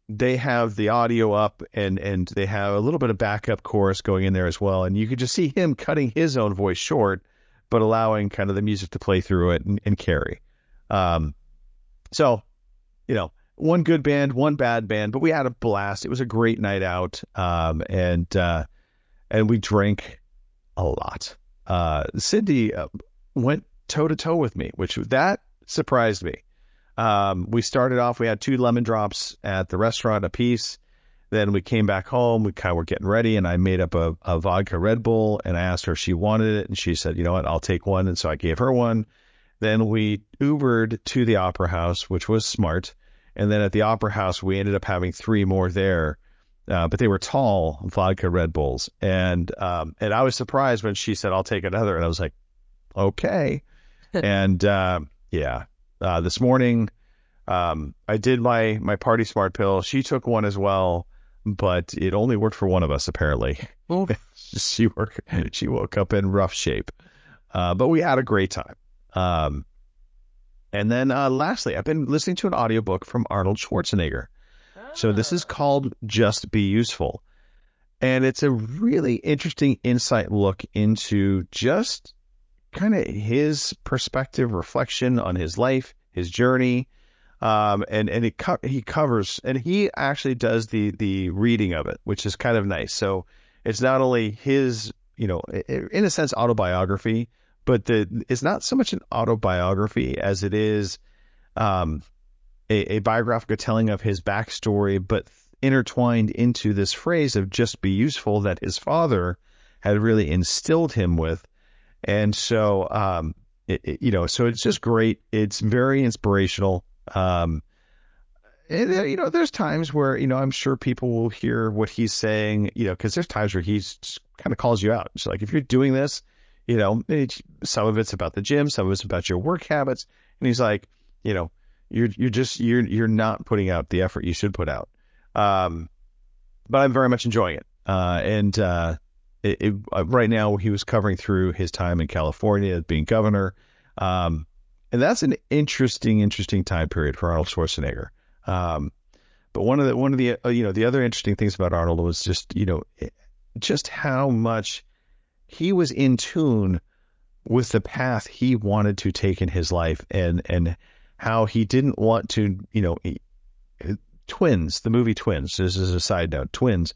they have the audio up and and they have a little bit of backup chorus going in there as well. And you could just see him cutting his own voice short but allowing kind of the music to play through it and, and carry. Um so you know one good band one bad band but we had a blast. It was a great night out. Um and uh and we drank a lot. Uh cindy uh, went toe to toe with me which that surprised me um, we started off, we had two lemon drops at the restaurant a piece. Then we came back home, we kind of were getting ready, and I made up a, a vodka Red Bull and I asked her if she wanted it. And she said, you know what, I'll take one. And so I gave her one. Then we Ubered to the Opera House, which was smart. And then at the Opera House, we ended up having three more there. Uh, but they were tall vodka Red Bulls. And um, and I was surprised when she said, I'll take another. And I was like, okay. and uh, yeah, uh, this morning. Um, I did my my party smart pill. She took one as well, but it only worked for one of us apparently. she worked. She woke up in rough shape, uh, but we had a great time. Um, and then uh, lastly, I've been listening to an audiobook from Arnold Schwarzenegger. So this is called Just Be Useful. And it's a really interesting insight look into just kind of his perspective, reflection on his life, his journey. Um, and and it co- he covers and he actually does the the reading of it, which is kind of nice. So it's not only his, you know, in a sense, autobiography, but the it's not so much an autobiography as it is um, a, a biographical telling of his backstory, but intertwined into this phrase of "just be useful" that his father had really instilled him with, and so um, it, it- you know, so it's just great. It's very inspirational. Um, and, you know, there's times where you know I'm sure people will hear what he's saying, you know, because there's times where he's kind of calls you out. It's like if you're doing this, you know, some of it's about the gym, some of it's about your work habits, and he's like, you know, you're you're just you're you're not putting out the effort you should put out. Um, but I'm very much enjoying it. Uh, and uh, it, it, uh, right now he was covering through his time in California being governor, um, and that's an interesting, interesting time period for Arnold Schwarzenegger. Um, but one of the one of the uh, you know the other interesting things about Arnold was just you know just how much he was in tune with the path he wanted to take in his life and and how he didn't want to you know he- twins the movie twins this is a side note twins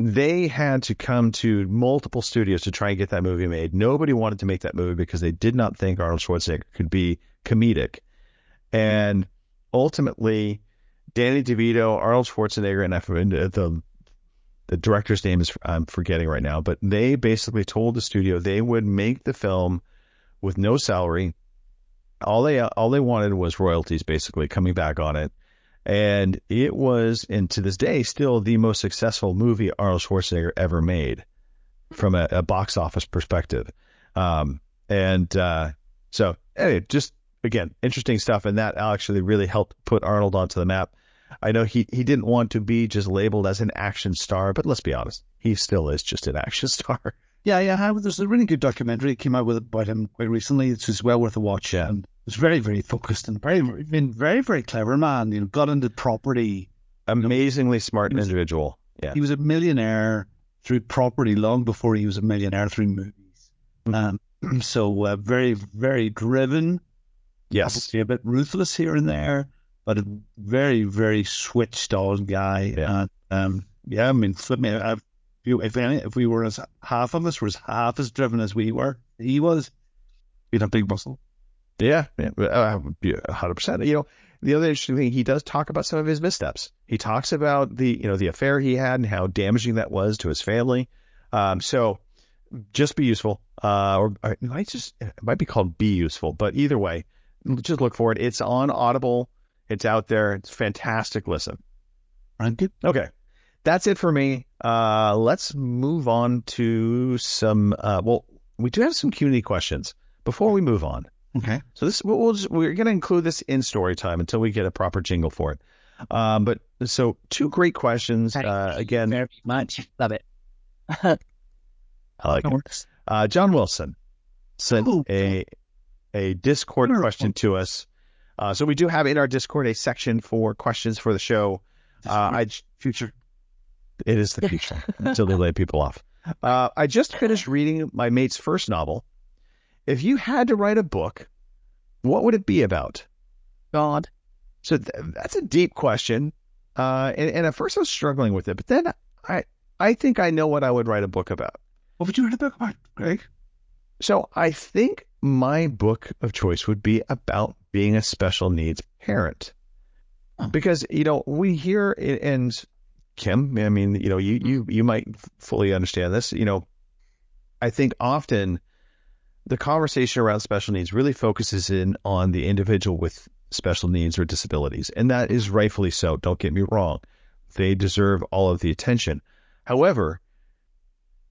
they had to come to multiple studios to try and get that movie made. Nobody wanted to make that movie because they did not think arnold schwarzenegger could be comedic. And ultimately danny devito arnold schwarzenegger and I the the director's name is i'm forgetting right now but they basically told the studio they would make the film with no salary. All they all they wanted was royalties basically coming back on it and it was and to this day still the most successful movie arnold schwarzenegger ever made from a, a box office perspective um, and uh, so anyway, just again interesting stuff and that actually really helped put arnold onto the map i know he, he didn't want to be just labeled as an action star but let's be honest he still is just an action star Yeah, yeah. There's a really good documentary that came out with about him quite recently. It's well worth a watch. Yeah. And it's very, very focused and very, been very, very clever man. You know, got into property. amazingly smart was- individual yeah He was a millionaire through property long before he was a millionaire through movies. Um, so uh, very, very driven. yes a bit ruthless here and there, but a very, very switched on guy. Yeah. And, um, yeah, I mean, flip me. I've, if any, if we were as half of us was half as driven as we were, he was. He'd have big muscle. Yeah, yeah, uh, hundred percent. You know, the other interesting thing, he does talk about some of his missteps. He talks about the, you know, the affair he had and how damaging that was to his family. Um, so just be useful, uh, or, or it might just it might be called be useful, but either way, just look for it. It's on Audible. It's out there. It's fantastic. Listen. Okay. That's it for me. Uh, let's move on to some. Uh, well, we do have some community questions before we move on. Okay. So this we'll, we'll just, we're going to include this in story time until we get a proper jingle for it. Um, but so two great questions. Uh, again, Very much. Love it. I like it. Uh, John Wilson sent Ooh. a a Discord Wonderful. question to us. Uh, so we do have in our Discord a section for questions for the show. Uh, I Future. it is the future until they lay people off. Uh, I just finished reading my mate's first novel. If you had to write a book, what would it be about? God. So th- that's a deep question. Uh, and, and at first I was struggling with it, but then I, I think I know what I would write a book about. What would you write a book about, Greg? So I think my book of choice would be about being a special needs parent. Oh. Because, you know, we hear i- and Kim, I mean, you know, you you you might fully understand this, you know, I think often the conversation around special needs really focuses in on the individual with special needs or disabilities, and that is rightfully so. Don't get me wrong. They deserve all of the attention. However,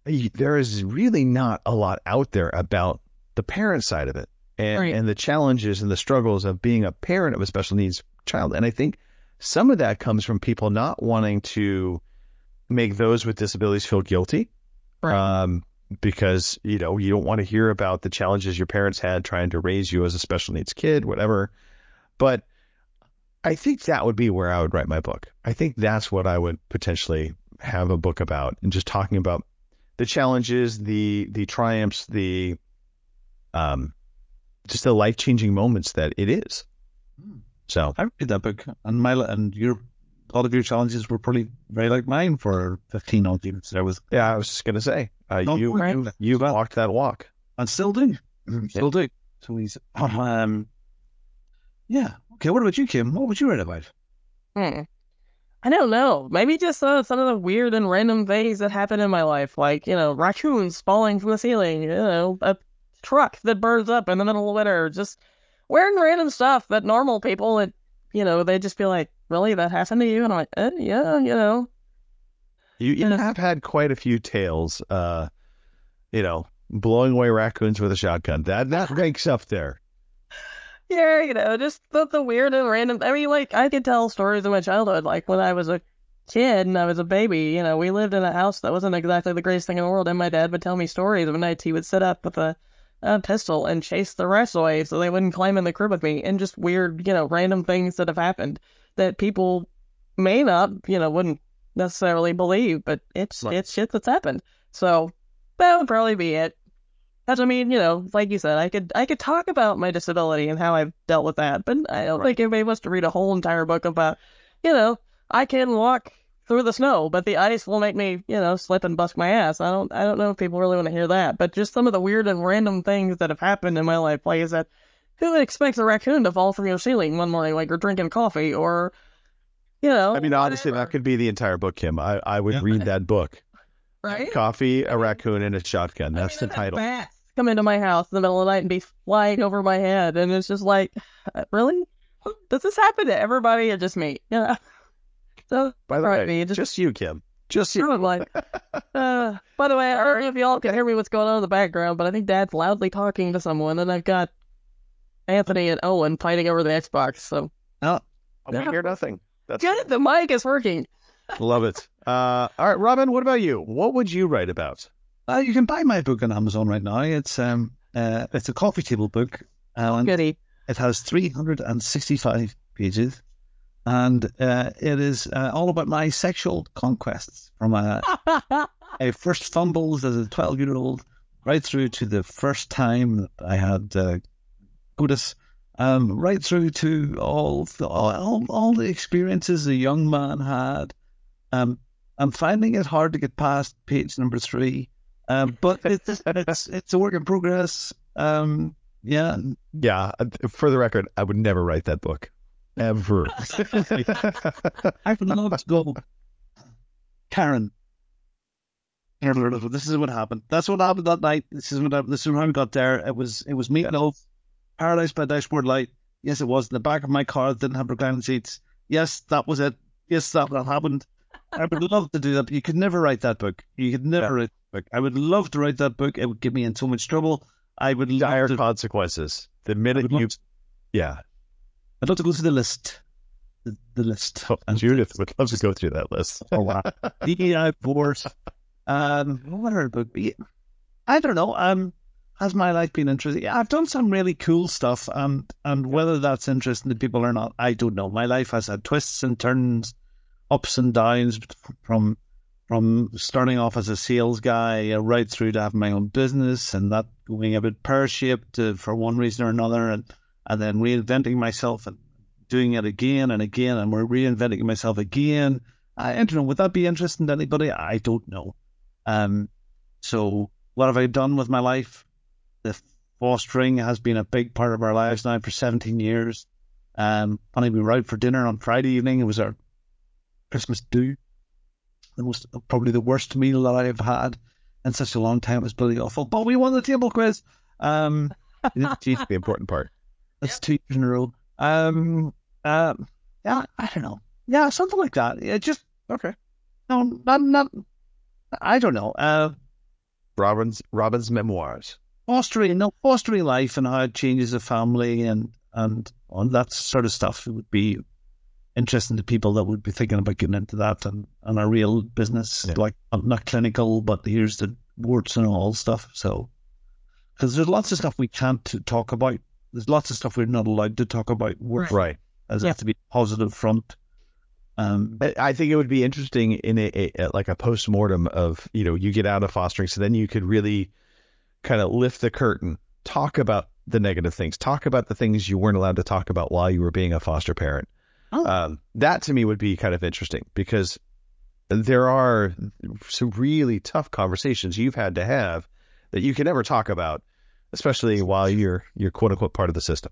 there is really not a lot out there about the parent side of it and, Right. and the challenges and the struggles of being a parent of a special needs child. And I think some of that comes from people not wanting to make those with disabilities feel guilty. Right. Um, because, you know, you don't want to hear about the challenges your parents had trying to raise you as a special needs kid, whatever. But I think that would be where I would write my book. I think that's what I would potentially have a book about and just talking about the challenges, the the triumphs, the um just the life changing moments that it is. Hmm. So I read that book, and my and your a lot of your challenges were probably very like mine for 15 odd years. I was, Yeah, I was just gonna say, uh, No, you right. you you walked that walk. and still do. Still do. So he's, um, yeah. Okay, what about you, Kim? What would you write about? Hmm. I don't know. Maybe just uh, some of the weird and random things that happen in my life, like you know, raccoons falling from the ceiling. You know, a truck that burns up in the middle of winter. Just wearing random stuff that normal people, that you know, they just be like, "Really, that happened to you?" And I'm like, eh, "Yeah, you know." You you have had quite a few tales. Uh, you know, blowing away raccoons with a shotgun. That that ranks up there. Yeah, you know, just the, the weird and random. I mean, like, I could tell stories of my childhood. Like, when I was a kid and I was a baby, you know, we lived in a house that wasn't exactly the greatest thing in the world. And my dad would tell me stories of nights he would sit up with a, a pistol and chase the rats away so they wouldn't climb in the crib with me. And just weird, you know, random things that have happened that people may not, you know, wouldn't necessarily believe, but it's, Right. it's shit that's happened. So that would probably be it. Because I mean, you know, like you said, I could I could talk about my disability and how I've dealt with that, but I don't think anybody wants to read a whole entire book about, you know, I can walk through the snow, but the ice will make me, you know, slip and bust my ass. I don't I don't know if people really want to hear that, but just some of the weird and random things that have happened in my life, like is that who expects a raccoon to fall from your ceiling one morning like you're drinking coffee or you know I mean, honestly, that could be the entire book, Kim. I I would Yeah. read that book. right? Coffee, a raccoon, and a shotgun. I That's mean, the title. bats Come into my house in the middle of the night and be flying over my head, and it's just like, uh, really? Does this happen to everybody or just me? Yeah. So, By the way, me, just, just- you, Kim. Just you. Like, uh, by the way, I don't know if y'all can hear me what's going on in the background, but I think Dad's loudly talking to someone, and I've got Anthony and Owen fighting over the Xbox. So Oh, I want to hear nothing. That's good, the mic is working. love it. Uh, all right, Robin. What about you? What would you write about? uh, you can buy my book on Amazon right now. It's um, uh, it's a coffee table book, and Goody. it has 365 pages, and uh, it is uh, all about my sexual conquests from a, a first fumbles as a 12 year old right through to the first time that I had uh, Goodus, um, right through to all the, all, all the experiences a young man had. Um, I'm finding it hard to get past page number three, um, but it's, it's it's a work in progress. Um, yeah, Yeah. uh, For the record, I would never write that book, ever. I would love to go. Karen. This is what happened. That's what happened that night. This is what happened. This is when I got there. It was it was me and Love. Paradise by Dashboard Light. Yes, it was. In the back of my car didn't have reclining seats. Yes, that was it. Yes, that, that happened. I would love to do that. But you could never write that book. You could never write that book. I would love to write that book. It would get me in so much trouble. I would love Dire to, consequences. The minute you, to- yeah, I'd love to go through the list. The, the list. Oh, Judith would love to go through that list. Oh wow. DEI force. Um, what other book be? I don't know. Um, has my life been interesting? Yeah, I've done some really cool stuff. Um, and whether that's interesting to people or not, I don't know. My life has had twists and turns, ups and downs from from starting off as a sales guy uh, right through to having my own business and that going a bit pear shaped uh, for one reason or another, and and then reinventing myself and doing it again and again, and we're reinventing myself again. I, I don't know. Would that be interesting to anybody? I don't know. Um, so what have I done with my life? The fostering has been a big part of our lives now for 17 years. Um, funny, we were out for dinner on Friday evening. It was our Christmas do. The most, probably the worst meal that I have had in such a long time. It was bloody awful. But we won the table quiz. Um, the important part. that's two years in a row. Um, um, yeah, I don't know. Yeah, something like that. Yeah, just Okay. no, not, not. I don't know. Uh, Robin's Robin's memoirs. Fostering, no, fostering life and how it changes a family and and on that sort of stuff. It would be interesting to people that would be thinking about getting into that and, and a real business, Yeah. like not, not clinical, but here's the warts and all stuff. So, because there's lots of stuff we can't talk about. There's lots of stuff we're not allowed to talk about. Work Right. as Yeah. it has to be positive front. Um, I- I think it would be interesting in a, a, a- like a post mortem of you know you get out of fostering, so then you could really kind of lift the curtain, talk about the negative things, talk about the things you weren't allowed to talk about while you were being a foster parent, Oh. Um, that to me would be kind of interesting because there are some really tough conversations you've had to have that you can never talk about, especially while you're you're quote unquote part of the system.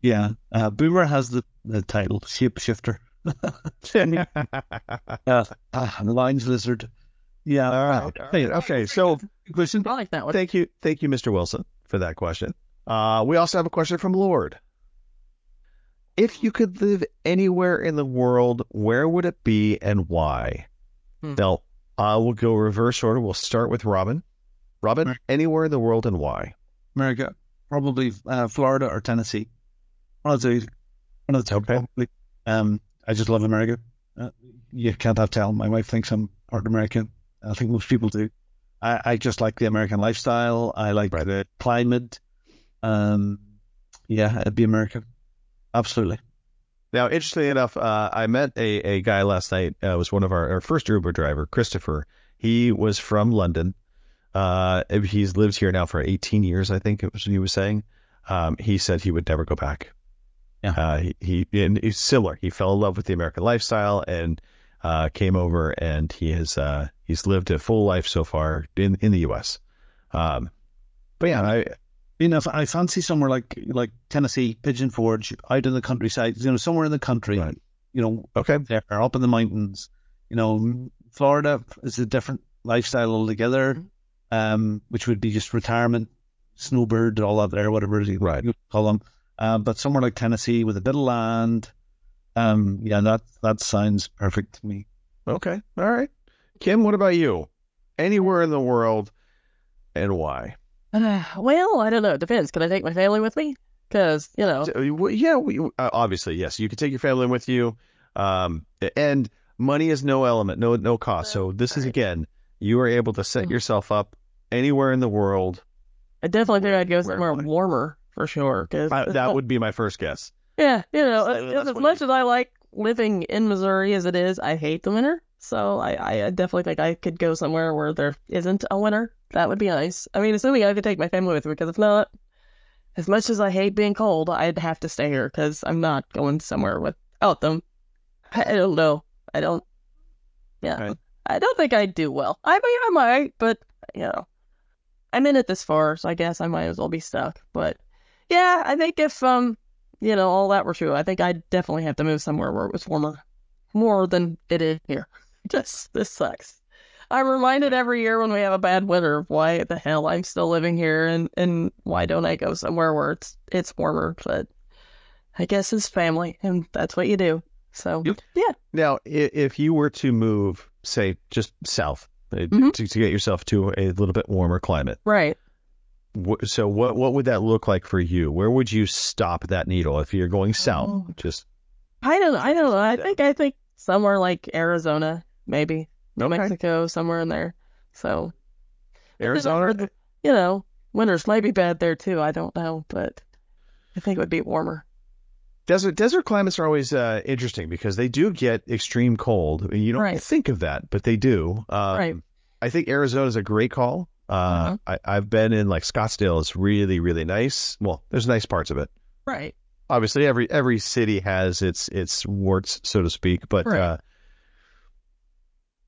Yeah, uh, Boomer has the, the title shapeshifter. uh, uh, lines lizard. Yeah. All right. Hey, Okay. So question. I like that one. thank you, thank you, Mr. Wilson, for that question. Uh, we also have a question from Lord. If you could live anywhere in the world, where would it be and why? Hmm. Now, I will go reverse order. We'll start with Robin. Robin, Right. anywhere in the world and why? America, probably uh, Florida or Tennessee. One of the, one of the two. Okay. Probably. Um, I just love America. Uh, you can't have tell. My wife thinks I'm part American. I think most people do. I, I just like the American lifestyle. I like Right. the climate. Um, yeah, it'd be America. Absolutely. Now, interestingly enough, uh, I met a, a guy last night. Uh, was one of our, our first Uber driver, Christopher. He was from London. Uh, he's lived here now for 18 years, I think it was what he was saying. Um, he said he would never go back. Yeah. Uh, he, he and he's similar. He fell in love with the American lifestyle and uh, came over, and he has uh, he's lived a full life so far in in the U.S. Um, but yeah, I, You know, I fancy somewhere like like Tennessee, Pigeon Forge, out in the countryside. You know, somewhere in the country. Right. You know, okay, there, up in the mountains. You know, Florida is a different lifestyle altogether, um, which would be just retirement, snowbird, all that there, whatever you, Right. call them. Um, but somewhere like Tennessee with a bit of land, um, yeah, that that sounds perfect to me. okay, all right. Kim, what about you? Anywhere in the world, and why? Uh, well, I don't know. It depends. Can I take my family with me? Because, you know, So, yeah, we, uh, obviously, yes. You can take your family with you, um, and money is no element, no no cost. So this is again, you are able to set Mhm. yourself up anywhere in the world. I definitely think I'd go somewhere warmer for sure. 'cause- I, that would be my first guess. Yeah, you know, So uh, as what much as I like living in Missouri as it is, I hate the winter. So I, I definitely think I could go somewhere where there isn't a winter. That would be nice. I mean, assuming I could take my family with me, because if not, as much as I hate being cold, I'd have to stay here because I'm not going somewhere without them. I I don't know. I don't. Yeah, Right. I don't think I'd do well. I mean, I might, but you know, I'm in it this far, so I guess I might as well be stuck. But yeah, I think if um, you know, all that were true, I think I'd definitely have to move somewhere where it was warmer, more than it is here. Just this sucks. I'm reminded every year when we have a bad winter of why the hell I'm still living here and and why don't I go somewhere where it's it's warmer. But I guess it's family, and that's what you do. So Yep. yeah, Now, if you were to move, say, just south uh, Mhm. to, to get yourself to a little bit warmer climate, right. So what what would that look like for you? Where would you stop that needle if you're going south? Oh. Just I don't. I don't know. I think. I think somewhere like Arizona, maybe New Okay. Mexico, somewhere in there. So Arizona. you know, winters might be bad there too. I don't know, but I think it would be warmer. Desert desert climates are always uh, interesting because they do get extreme cold. You don't Right. think of that, but they do. Um, Right. I think Arizona is a great call. Uh, Uh-huh. I, I've been in like Scottsdale. It's really really nice. Well, there's nice parts of it. Right. Obviously, every every city has its its warts, so to speak. But Right. uh,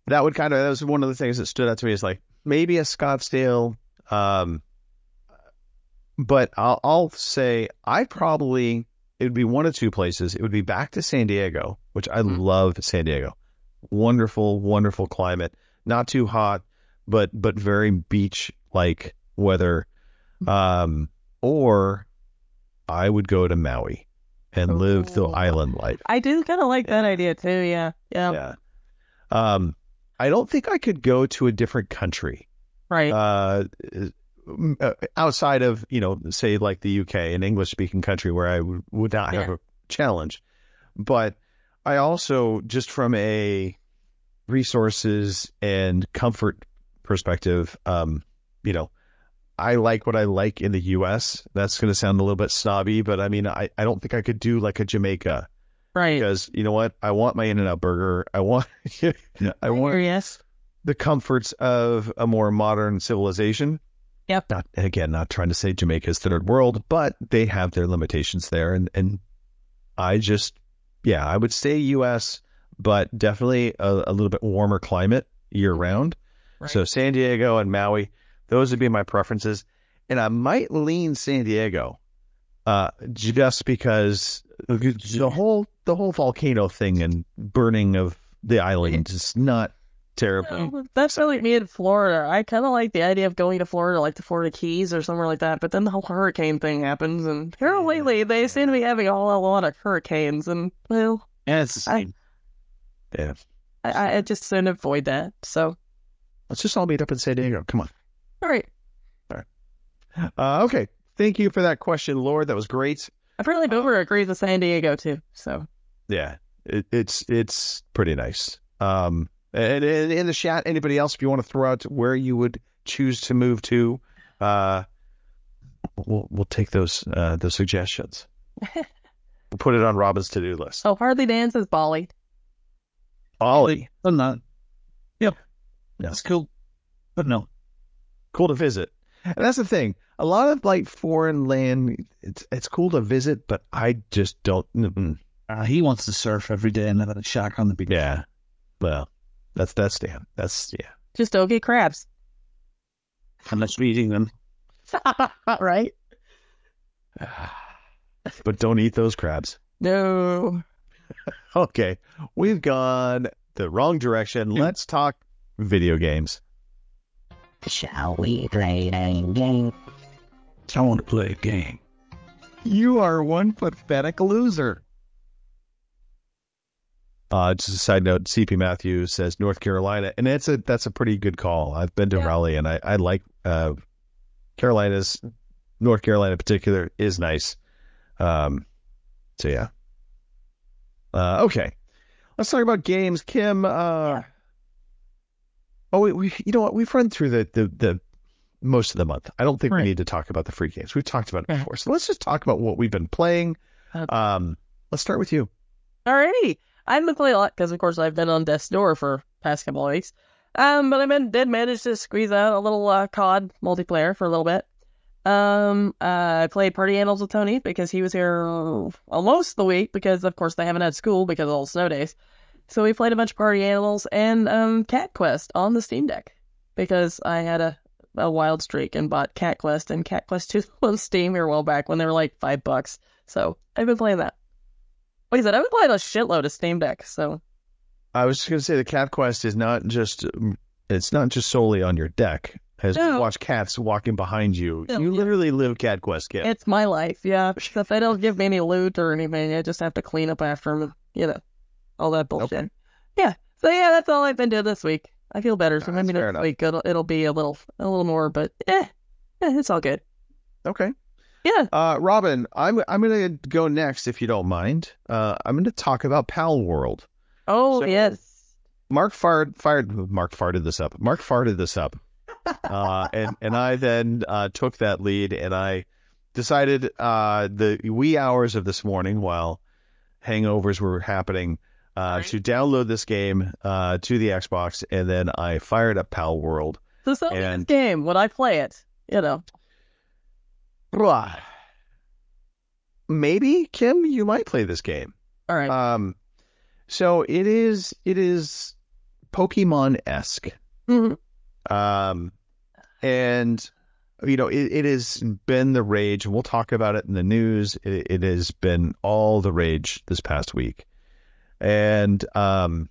that would kind of that was one of the things that stood out to me is like maybe a Scottsdale. Um, but I'll, I'll say I probably it would be one of two places. It would be back to San Diego, which I Mhm. love San Diego. Wonderful, wonderful climate. Not too hot, but but very beach like weather. Um, or I would go to Maui and live the island life. I do kind of like that idea too. Yeah. Yeah. Yeah. Um, I don't think I could go to a different country. Right. Uh, uh, outside of you know, say like the UK, an English speaking country where I would, would not have Yeah. a challenge, but I also just from a resources and comfort perspective, um, you know, I like what I like in the US. That's going to sound a little bit snobby, but I mean, I, I don't think I could do like a Jamaica right. because you know what? I want my In and Out burger. I want, I want yes. the comforts of a more modern civilization. Yep. Not again, not trying to say Jamaica's third world, but they have their limitations there, and and I just yeah, I would say U.S., but definitely a, a little bit warmer climate year round. Right. So San Diego and Maui, those would be my preferences, and I might lean San Diego, uh, just because the whole the whole volcano thing and burning of the island is not terrible. No, that's really me in Florida. I kind of like the idea of going to Florida, like the Florida Keys or somewhere like that. But then the whole hurricane thing happens, and here lately they seem to be having a whole lot of hurricanes, and well, Yeah, it's the I- same. Yeah, I- I, I just couldn't avoid that. So, let's just all meet up in San Diego. Come on. all right. Uh, okay, thank you for that question, Lord. That was great. Apparently, Boomer agrees with San Diego too. So, Yeah, it, it's it's pretty nice. Um, and, and in the chat, anybody else, if you want to throw out where you would choose to move to, uh, we'll we'll take those uh, those suggestions. we'll put it on Robin's to do list. oh, Hardly Dan's is Bali. I'm that. Yep. Yeah. That's cool. But no. cool to visit. And that's the thing. A lot of like foreign land, it's it's cool to visit, but I just don't. mm-mm. Uh, he wants to surf every day and live in a shack on the beach. Yeah. Well, that's that's Dan. That's yeah. Just don't get crabs. Unless we're eating them. right? But don't eat those crabs. No. Okay, we've gone the wrong direction. Let's talk video games. Shall we play a game? I want to play a game. You are one pathetic loser. Uh, just a side note, CP Matthews says North Carolina, and that's a that's a pretty good call. I've been to Yeah. Raleigh, and I I like uh, Carolina's North Carolina in particular is nice. Um, so yeah. Uh, okay, let's talk about games. Kim, uh, oh, we, we you know what? We've run through the the the most of the month. I don't think we need to talk about the free games. We've talked about it before, so let's just talk about what we've been playing. Uh, Um, let's start with you. Alrighty. I haven't been playing a lot because, of course, I've been on death's door for past couple of weeks. Um, but I been, did manage to squeeze out a little uh, COD multiplayer for a little bit. Um, uh, I played Party Animals with Tony because he was here almost the week because, of course, they haven't had school because of all the snow days. So we played a bunch of Party Animals and um, Cat Quest on the Steam Deck because I had a, a wild streak and bought Cat Quest and Cat Quest 2 on Steam here a while back when they were like five bucks. So I've been playing that. Like I said, I've been playing a shitload of Steam Deck, so I was just going to say the Cat Quest is not just it's not just solely on your deck. As you No. watch cats walking behind you, you yeah. literally live Cat Quest, kid. it's my life. Yeah, if they don't give me any loot or anything, I just have to clean up after them. You know, all that bullshit. Yeah. So yeah, that's all I've been doing this week. I feel better. So Ah, maybe next week it'll, it'll be a little a little more, but eh, eh, it's all good. okay. Yeah. Uh, Robin, I'm I'm going to go next if you don't mind. Uh, I'm going to talk about Palworld. Oh So- yes. Mark fired fired Mark farted this up. Mark farted this up. Uh, and and I then uh, took that lead and I decided uh, the wee hours of this morning while hangovers were happening uh, Right. to download this game uh, to the Xbox and then I fired up Palworld. So sell me this and- game. Would I play it? You know. Maybe Kim, you might play this game. All right. Um, so it is it is Pokemon esque. Mhm. Um, and you know, it, it has been the rage, and we'll talk about it in the news. It, it has been all the rage this past week, and um,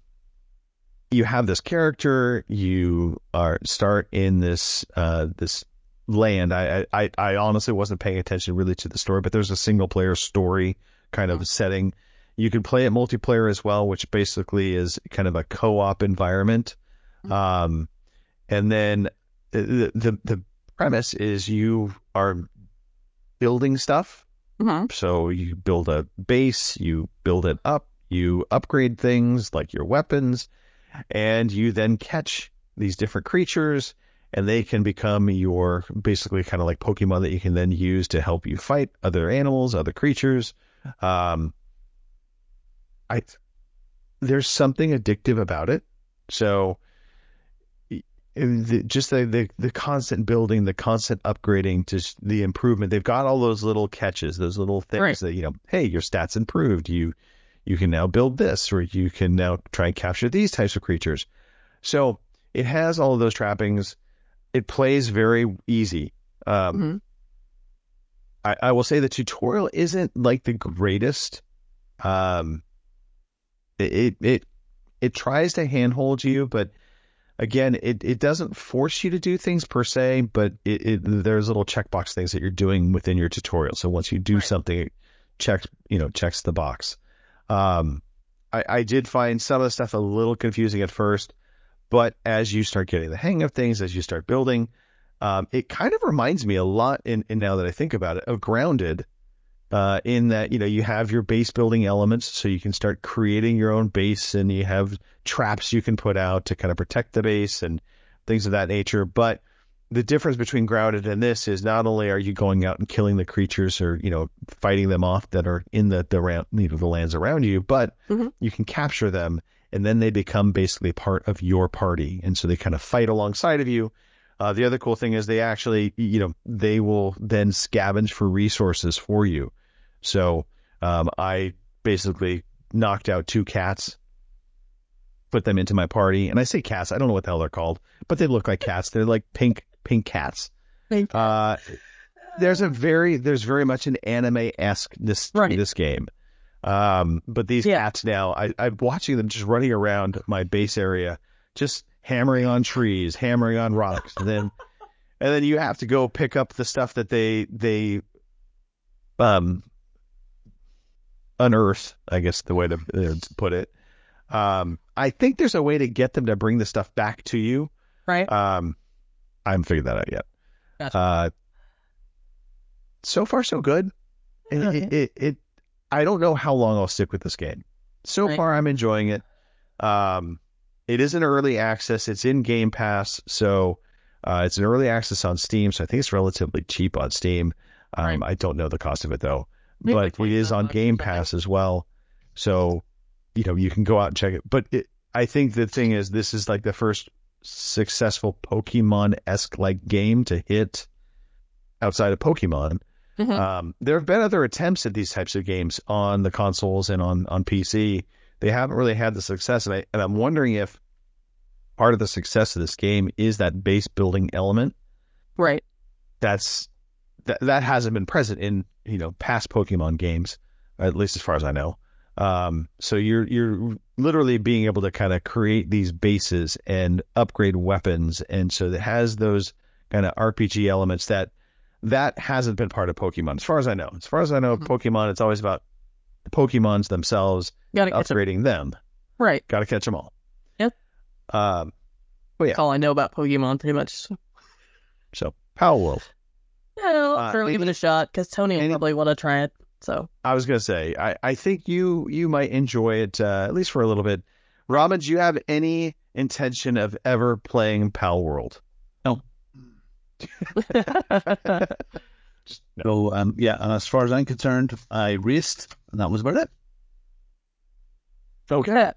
you have this character. You are start in this uh this land. I I I honestly wasn't paying attention really to the story, but there's a single player story kind of setting. You can play it multiplayer as well, which basically is kind of a co-op environment. Um, and then the, the the premise is you are building stuff. Mhm. So you build a base, you build it up, you upgrade things like your weapons, and you then catch these different creatures, and they can become your basically kind of like Pokemon that you can then use to help you fight other animals, other creatures. Um, I there's something addictive about it. So the, just the, the the constant building, the constant upgrading, just the improvement. They've got all those little catches, those little things Right. that you know. Hey, your stats improved. You you can now build this, or you can now try and capture these types of creatures. So it has all of those trappings. It plays very easy. Um, Mhm. I, I will say the tutorial isn't like the greatest. Um, it it it, it tries to handhold you, but again, it, it doesn't force you to do things per se, but it, it there's little checkbox things that you're doing within your tutorial. So once you do Right. something, it checks you know checks the box. Um, I, I did find some of the stuff a little confusing at first, but as you start getting the hang of things, as you start building, um, it kind of reminds me a lot. In, in now that I think about it, of Grounded. Uh, in that you know you have your base building elements, so you can start creating your own base, and you have traps you can put out to kind of protect the base and things of that nature. But the difference between grounded and this is not only are you going out and killing the creatures or you know fighting them off that are in the the round you know the lands around you, but Mhm. you can capture them and then they become basically part of your party, and so they kind of fight alongside of you. Uh, the other cool thing is they actually you know they will then scavenge for resources for you. So um, I basically knocked out two cats put them into my party. And I say cats, I don't know what the hell they're called, but they look like cats. They're like pink, pink cats. Pink Uh, there's a very, there's very much an anime esque this Right. this game. Um, but these Yeah. cats now, I, I'm watching them just running around my base area, just hammering on trees, hammering on rocks, and then, and then you have to go pick up the stuff that they they, um, unearth. I guess the way to, uh, to put it. Um, I think there's a way to get them to bring the stuff back to you. right? Um, I haven't figured that out yet. Gotcha. Uh, so far, so good. And Okay. it, it, it, I don't know how long I'll stick with this game. So Right. far, I'm enjoying it. Um, it is an early access. It's in Game Pass, so uh, it's an early access on Steam. So I think it's relatively cheap on Steam. Um, Right. I don't know the cost of it though, Maybe but it is on $25 Game something. Pass as well. So you know you can go out and check it. But it, I think the thing is, this is like the first successful Pokemon esque like game to hit outside of Pokemon. Mhm. Um, there have been other attempts at these types of games on the consoles and on on PC. They haven't really had the success, and I and I'm wondering if part of the success of this game is that base building element Right. that's that that hasn't been present in you know past Pokemon games, at least as far as I know. Um, so you're you're literally being able to kind of create these bases and upgrade weapons, and so it has those kind of RPG elements that that hasn't been part of Pokemon, as far as I know. As far as I know, Mhm. Pokemon it's always about the Pokemons themselves, Gotta upgrading them. Right. Got to catch them all. Yep. Um. That's all I know about Pokemon, pretty much. So Power World. Yeah, I'll Uh, sure give it a shot because Tony will any- probably want to try it. So I was gonna say, I, I think you you might enjoy it uh, at least for a little bit. Robin, do you have any intention of ever playing Palworld? No. So um, yeah, and as far as I'm concerned, I raced, and that was about it. okay.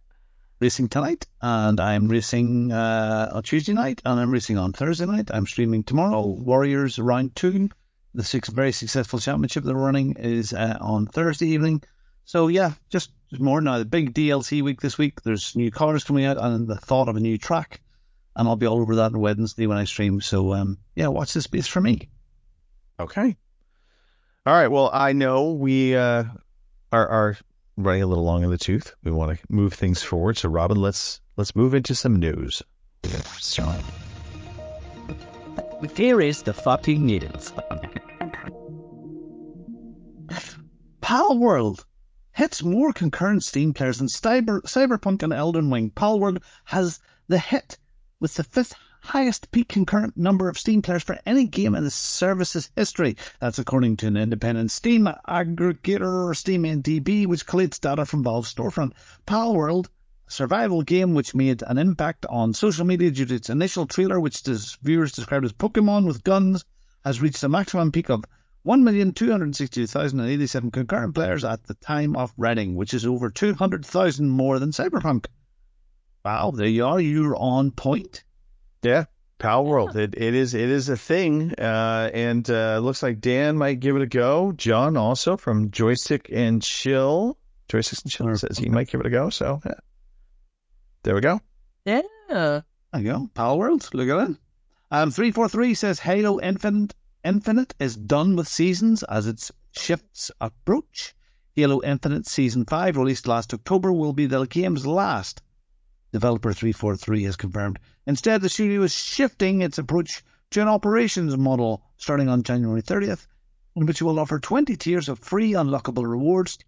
Racing tonight, and I'm racing uh, on Tuesday night, and I'm racing on Thursday night. I'm streaming tomorrow. Warriors round two, the six very successful championship they're running is uh, on Thursday evening. So yeah, just just more now. The big DLC week this week. There's new cars coming out, and the thought of a new track, and I'll be all over that on Wednesday when I stream. So um, yeah, watch this space for me. Okay. All right. Well, I know we uh, are are running a little long in the tooth. We want to move things forward. So, Robin, let's let's move into some news. Here is the fucking needles. Palworld hits more concurrent Steam players than Cyber, Cyberpunk and Elden Ring. Palworld has the hit with the fifth highest peak concurrent number of Steam players for any game in the service's history. That's according to an independent Steam aggregator, SteamNDB, which collates data from Valve's storefront. Palworld, a survival game which made an impact on social media due to its initial trailer, which viewers described as Pokemon with guns, has reached a maximum peak of 1,262,087 concurrent players at the time of writing, which is over 200,000 more than Cyberpunk. Wow, there you are. You're on point. Yeah, Palworld. It, it is it is a thing, uh, and uh, looks like Dan might give it a go. John also from Joystick and Chill. Joystick and Chill says he might give it a go. So yeah. there we go. Yeah. There you go. Palworld. Look at that. Um, 343 says Halo Infinite, Infinite is done with seasons as its shifts approach. Halo Infinite Season 5, released last October, will be the game's last. Developer 343 has confirmed. Instead, the studio is shifting its approach to an operations model starting on January 30th, in which it will offer 20 tiers of free unlockable rewards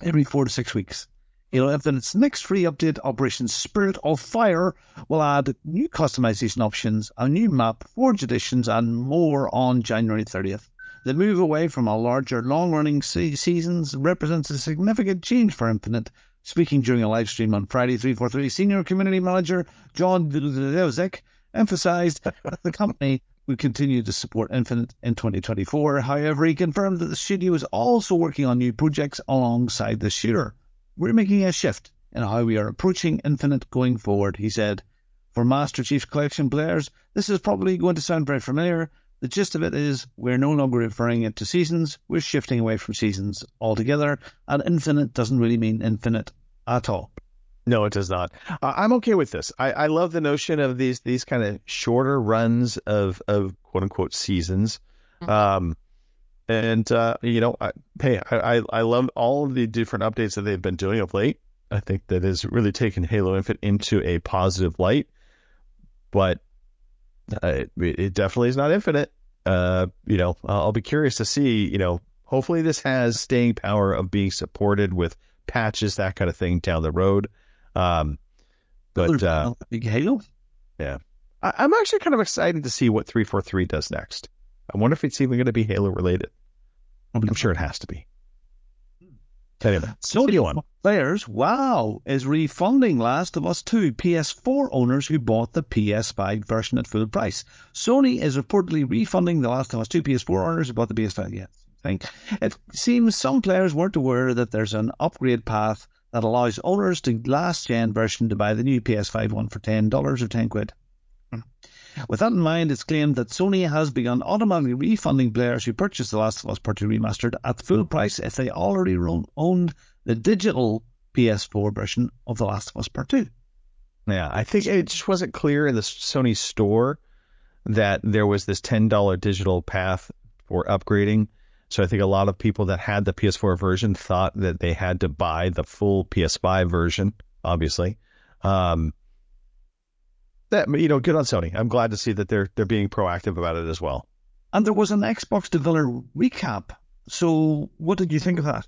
every four to six weeks. Halo Infinite's next free update, Operation Spirit of Fire, will add new customization options, a new map, Forge editions, and more on January 30th. The move away from a larger, long running se- seasons represents a significant change for Infinite. Speaking during a live stream on Friday, 343, Senior Community Manager John Junyszek emphasized that the company would continue to support Infinite in 2024. However, he confirmed that the studio is also working on new projects alongside the shooter. We're making a shift in how we are approaching Infinite going forward, he said. For Master Chief Collection players, this is probably going to sound very familiar. The gist of it is we're no longer referring it to seasons, we're shifting away from seasons altogether, and infinite doesn't really mean infinite at all. No, it does not. Uh, I'm okay with this. I, I love the notion of these these kind of shorter runs of of quote unquote seasons. Um, and uh, you know, I, hey, I, I I love all of the different updates that they've been doing of late. I think that has really taken Halo Infinite into a positive light. But uh, it, it definitely is not infinite. Uh, you know, I'll be curious to see. You know, hopefully this has staying power of being supported with patches, that kind of thing down the road. Um, but uh, Halo. I, I'm actually kind of excited to see what 343 does next. I wonder if it's even going to be Halo related. Oh, I'm sure it has to be. Anyway, So one. Players, wow, is refunding Last of Us 2 PS4 owners who bought the PS5 version at full price. Sony is reportedly refunding the Last of Us 2 PS4 owners who bought the PS5. Yeah, thing. It seems some players weren't aware that there's an upgrade path that allows owners to last gen version to buy the new PS5 one for ten dollars or ten quid. With that in mind, it's claimed that Sony has begun automatically refunding players who purchased The Last of Us Part 2 Remastered at full price if they already owned the digital PS4 version of The Last of Us Part 2. yeah, I think it just wasn't clear in the Sony store that there was this $10 digital path for upgrading. So I think a lot of people that had the PS4 version thought that they had to buy the full PS5 version, obviously. Um, that you know, good on Sony. I'm glad to see that they're they're being proactive about it as well. And there was an Xbox developer recap. So, what did you think of that?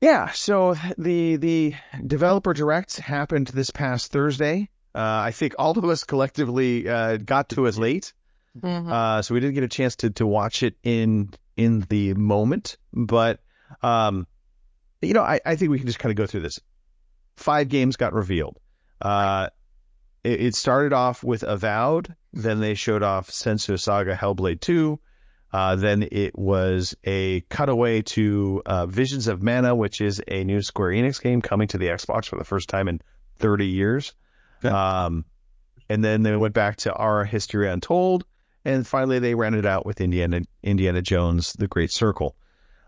Yeah, so the the developer direct happened this past Thursday. Uh, I think all of us collectively uh, got to it late, Mhm. uh, so we didn't get a chance to to watch it in in the moment. But um, you know, I, I think we can just kind of go through this. Five games got revealed. Uh, it, it started off with Avowed, then they showed off Senua's Saga Hellblade Two. Uh, then it was a cutaway to uh, Visions of Mana, which is a new Square Enix game coming to the Xbox for the first time in 30 years. Okay. Um, and then they went back to Our History Untold, and finally they rounded out with Indiana Indiana Jones: The Great Circle.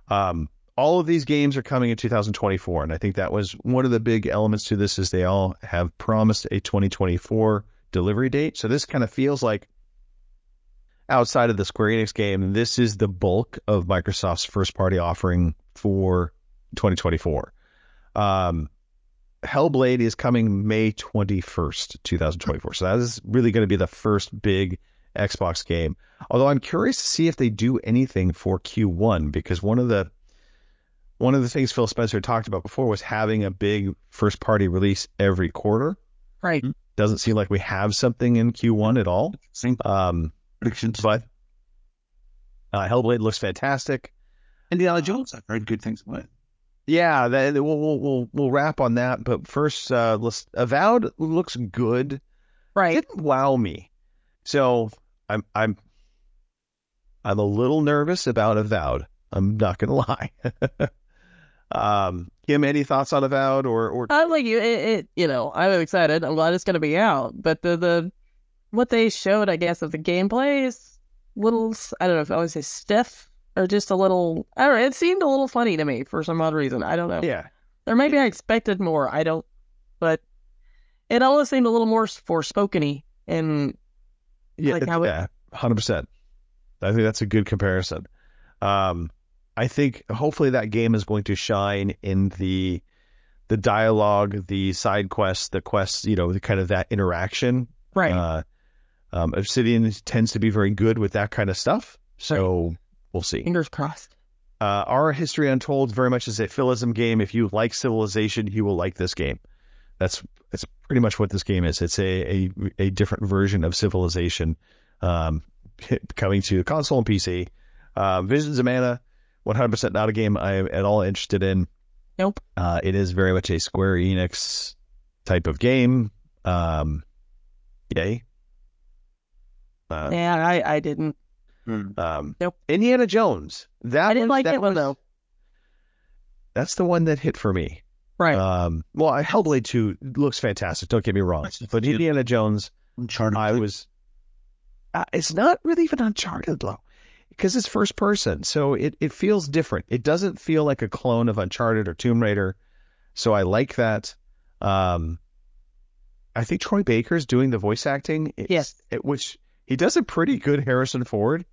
Um, all of these games are coming in 2024, and I think that was one of the big elements to this is they all have promised a 2024 delivery date. So this kind of feels like outside of the Square Enix game, this is the bulk of Microsoft's first party offering for 2024. Um, Hellblade is coming May 21st, 2024. So that is really going to be the first big Xbox game. Although I'm curious to see if they do anything for Q1 because one of the one of the things Phil Spencer talked about before was having a big first party release every quarter. Right. Doesn't seem like we have something in Q1 at all. Same Um, predictions. but uh, Hellblade looks fantastic. Indiana Jones, I've heard good things about it. Yeah, that, we'll, we'll we'll we'll wrap on that. But first, uh, let's Avowed looks good. Right. It didn't wow me, so I'm I'm I'm a little nervous about Avowed. I'm not gonna lie. Um, Kim, any thoughts on Avowed or or I like you. It, it. You know, I'm excited. I'm glad it's gonna be out. But the the what they showed, I guess, of the gameplay is little. I don't know if I would say stiff. or just a little. I don't know. It seemed a little funny to me for some odd reason. I don't know. Yeah. Or maybe I expected more. I don't. But it almost seemed a little more forespokeny and Yeah, Like how it- yeah, hundred percent. I think that's a good comparison. Um, I think hopefully that game is going to shine in the the dialogue, the side quests, the quests. You know, the kind of that interaction. right. Uh, um, Obsidian tends to be very good with that kind of stuff, so we'll see. Fingers crossed. Uh, our History Untold very much is a philism game. If you like Civilization, you will like this game. That's that's pretty much what this game is. It's a a, a different version of Civilization, um, coming to console and PC. Uh, Visions of Mana, one hundred percent not a game I am at all interested in. Nope. Uh, it is very much a Square Enix type of game. Um, yay. Uh, yeah, I, I didn't. um, Nope. Indiana Jones. That I didn't was- like that it one though. That's the one that hit for me. Right. Um, well, I- Hellblade 2 looks fantastic. Don't get me wrong. But Indiana Jones, Uncharted. I was. Uh, it's not really even Uncharted, though, because it's first person. So it, it feels different. It doesn't feel like a clone of Uncharted or Tomb Raider. So I like that. Um, I think Troy Baker's doing the voice acting. It's- Yes. It, which he does a pretty good Harrison Ford.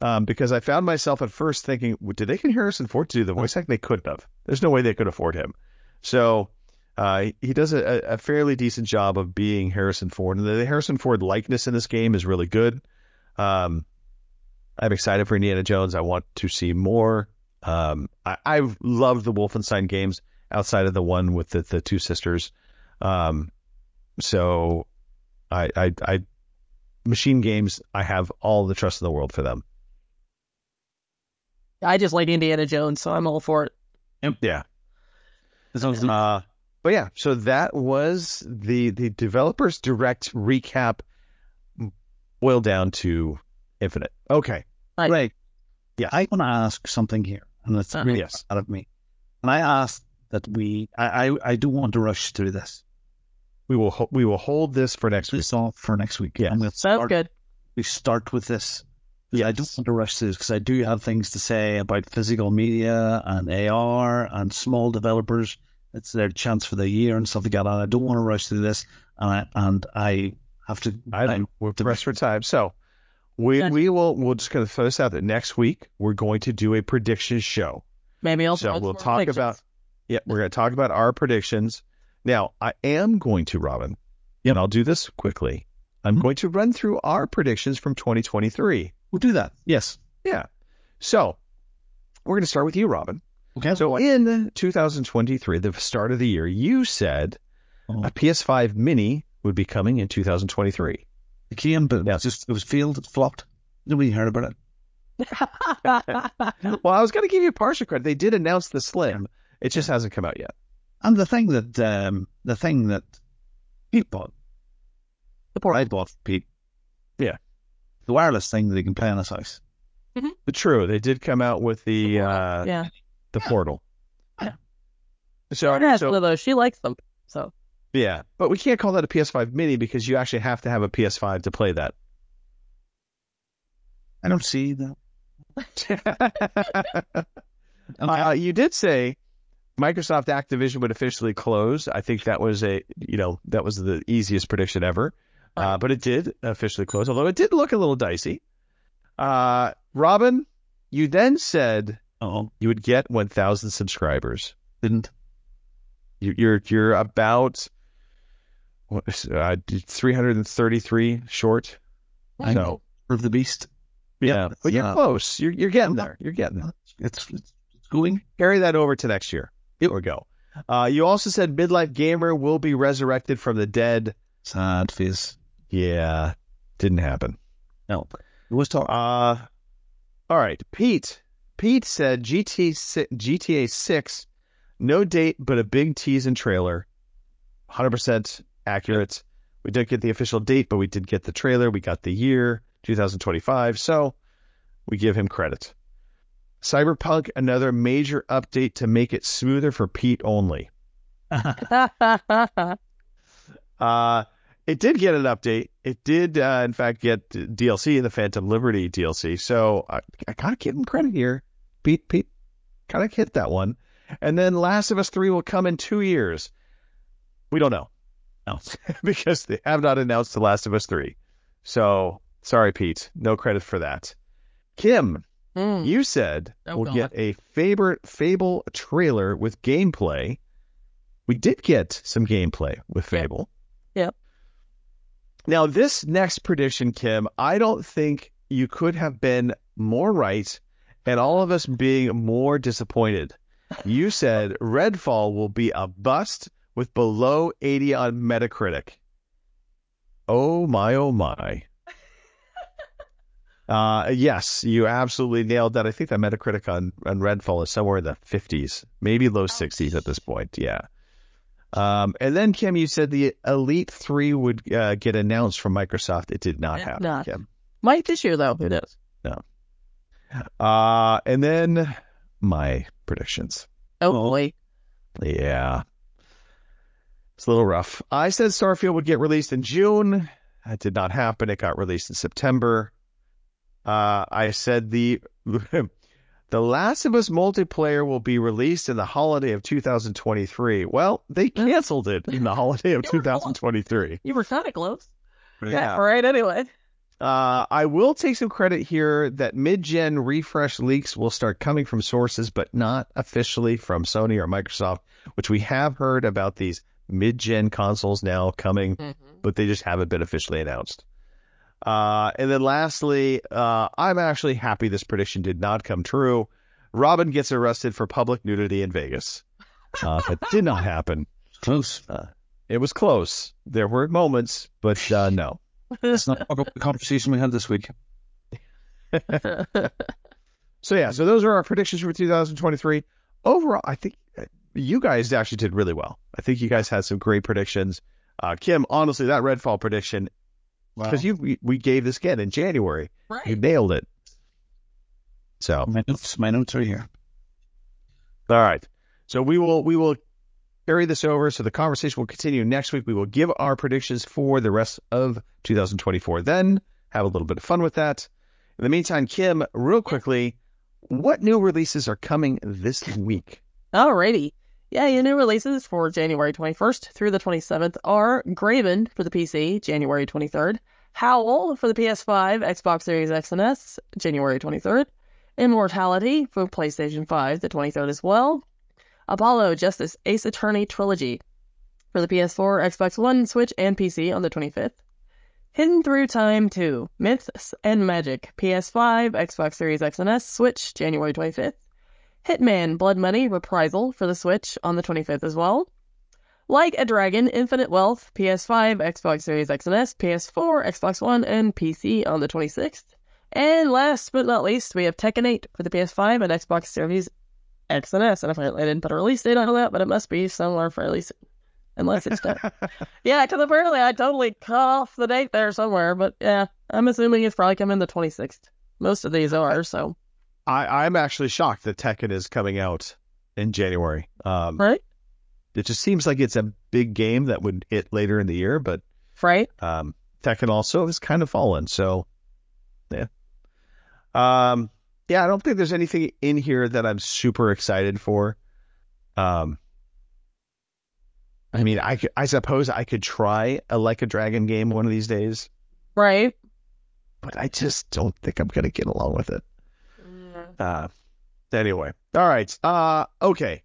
Um, because I found myself at first thinking, did they get Harrison Ford to do the voice acting? They couldn't have. There's no way they could afford him. So uh, he does a, a fairly decent job of being Harrison Ford, and the Harrison Ford likeness in this game is really good. Um, I'm excited for Indiana Jones. I want to see more. Um, I, I've loved the Wolfenstein games outside of the one with the, the two sisters. Um, so I, I, I, MachineGames, I have all the trust in the world for them. I just like Indiana Jones, so I'm all for it. Yeah. As long as- Uh, but yeah, so that was the the developers direct recap boiled down to Infinite. Okay. Right. Right. Yeah. I want to ask something here, and it's Uh-huh. really Yes. out of me. And I ask that we, I, I, I don't want to rush through this. We will ho- we will hold this for next week. This off for next week. Yeah, And we'll Sounds start, good. we start with this. Yeah, I don't want to rush through this because I do have things to say about physical media and AR and small developers. It's their chance for the year and stuff like that. And I don't want to rush through this. And I, and I have to. I know we're the- pressed for time. So we Gotcha. we will we'll just kind of throw this out that next week we're going to do a prediction show. Maybe I'll So we'll talk predictions. about yeah, we're going to talk about our predictions. Now, I am going to Robin, and I'll do this quickly. I'm Mhm. going to run through our predictions from 2023. We'll do that. Yes. Yeah. So we're going to start with you, Robin. Okay. So in 2023, the start of the year, you said Oh. a PS5 Mini would be coming in 2023. It came, but it was just it was failed. It flopped. Nobody heard about it. Well, I was going to give you partial credit. They did announce the Slim. It just hasn't come out yet. And the thing that um, the thing that Pete bought, The poor- I bought Pete, Yeah. the wireless thing that he can play on his house. But true, they did come out with the uh, yeah. the portal. Yeah. So, Jordan so one of those. She likes them. So yeah, but we can't call that a PS5 Mini because you actually have to have a PS5 to play that. I don't see that. uh, you did say Microsoft Activision would officially close. I think that was a you know that was the easiest prediction ever, uh, but it did officially close. Although it did look a little dicey. Uh, Robin, you then said Oh, you would get 1,000 subscribers. didn't. You're you're about what is, uh, 333 short. I So of the beast. yeah, but you're uh, close. You're you're getting there. You're getting there. It's, it's going. Carry that over to next year. Or go. Uh, you also said Midlife Gamer will be resurrected from the dead. Sad face. Yeah, didn't happen. No, it was talk. Uh, all right, Pete. Pete said GT, GTA 6, no date but a big tease and trailer. Hundred percent accurate. We didn't get the official date, but we did get the trailer. We got the year, 2025. So we give him credit. Cyberpunk, another major update to make it smoother for Pete only. Uh, it did get an update. It did, uh, in fact, get DLC in the Phantom Liberty DLC. So I, I gotta give him credit here. Pete, Pete, kind of hit that one. And then Last of Us Three will come in two years. We don't know. No, because they have not announced The Last of Us Three. So sorry, Pete. No credit for that. Kim, Hmm. you said Oh, we'll God. get a favorite Fable trailer with gameplay. We did get some gameplay with Yep. Fable. Yep. Now, this next prediction, Kim, I don't think you could have been more right and all of us being more disappointed. You said Redfall will be a bust with below 80 on Metacritic. Oh my, oh my. Uh, yes, you absolutely nailed that. I think that Metacritic on, on Redfall is somewhere in the 50s, maybe low 60s at this point. Yeah. Um, and then, Kim, you said the Elite 3 would uh, get announced from Microsoft. It did not happen, not. Kim. Might this year though. Who knows? Uh, and then my predictions. Oh. boy. Yeah. It's a little rough. I said Starfield would get released in June. That did not happen. It got released in September. Uh, I said the The Last of Us multiplayer will be released in the holiday of 2023. Well, they canceled it in the holiday of You 2023. You were kind of close. Yeah. All right. Anyway. Uh, I will take some credit here that mid-gen refresh leaks will start coming from sources, but not officially from Sony or Microsoft, which we have heard about these mid-gen consoles now coming, but they just haven't been officially announced. Uh, and then lastly, uh, I'm actually happy this prediction did not come true. Robin gets arrested for public nudity in Vegas. Uh, that did not happen. Close. It was close. There were moments, but uh, no. That's not the conversation we had this week. So yeah, so those are our predictions for 2023. Overall, I think uh, you guys actually did really well. I think you guys had some great predictions. Uh, Kim, honestly, that Redfall prediction because you we, we gave this again in January, you Right. nailed it. So my notes, my notes are here. all right, so we will we will carry this over. So the conversation will continue next week. We will give our predictions for the rest of 2024. Then have a little bit of fun with that. In the meantime, Kim, real quickly, what new releases are coming this week? Alrighty. Yeah, your new releases for January 21st through the 27th are Graven for the PC, January 23rd, Howl for the PS5, Xbox Series X and S, January 23rd, Immortality for PlayStation 5, the 23rd as well, Apollo Justice Ace Attorney Trilogy for the PS4, Xbox One, Switch, and PC on the 25th. Hidden Through Time 2, Myths and Magic, PS5, Xbox Series X and S, Switch, January 25th. Hitman Blood Money Reprisal for the Switch on the 25th as well. Like a Dragon Infinite Wealth, PS5, Xbox Series X and S, PS4, Xbox One, and PC on the 26th. And last but not least, we have Tekken 8 for the PS5 and Xbox Series X and S. And apparently I didn't put a release date on that, but it must be somewhere fairly soon. Unless it's done. yeah, because apparently I totally cut off the date there somewhere. But yeah, I'm assuming it's probably coming the 26th. Most of these are, so. I, I'm actually shocked that Tekken is coming out in January. Um, Right? It just seems like it's a big game that would hit later in the year, but Right? um, Tekken also has kind of fallen. So, yeah. Um, yeah, I don't think there's anything in here that I'm super excited for. Um, I mean, I could, I suppose I could try a like a dragon game one of these days, Right? but I just don't think I'm gonna get along with it. Uh, anyway, all right. Uh, okay.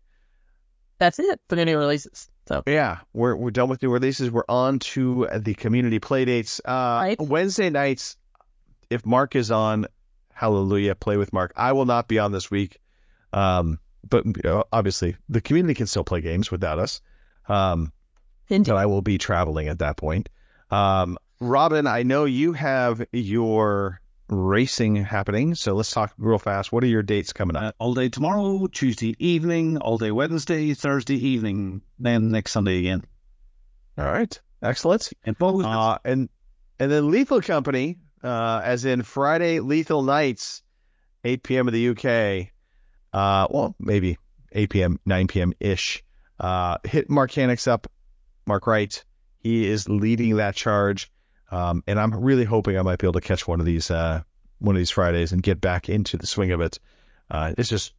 That's it for the new releases. So Yeah, we're we're done with new releases. We're on to the community play dates. Uh, Right. Wednesday nights, if Mark is on, hallelujah, play with Mark. I will not be on this week, um, but uh, obviously the community can still play games without us. Um, Indeed. but I will be traveling at that point. Um, Robin, I know you have your racing happening, so let's talk real fast. What are your dates coming up? Uh, all day tomorrow, Tuesday evening, all day Wednesday, Thursday evening, then next Sunday again. All right, excellent. And both Uh, and and then Lethal Company, uh, as in Friday Lethal Nights, 8 p.m. in the UK. Uh, well, maybe 8 p.m., 9 p.m. ish. Uh, hit Mark Hanix up, Mark Wright, He is leading that charge, um, and I'm really hoping I might be able to catch one of these uh, one of these Fridays and get back into the swing of it. Uh, it's just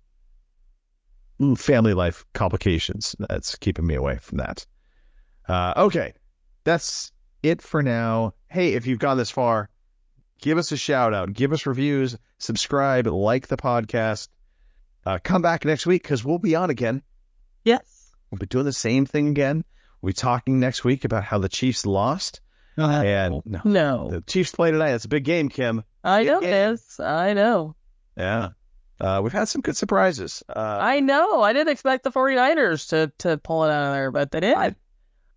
family life complications that's keeping me away from that. Uh, okay, that's it for now. Hey, if you've gone this far, give us a shout out, give us reviews, subscribe, like the podcast. Uh, come back next week because we'll be on again. Yes. We'll be doing the same thing again. We'll be talking next week about how the Chiefs lost. And no, No. the Chiefs play tonight. It's a big game, Kim. I know Yeah. this. I know. Yeah. Uh, we've had some good surprises. Uh, I know. I didn't expect the 49ers to, to pull it out of there, but they did. I-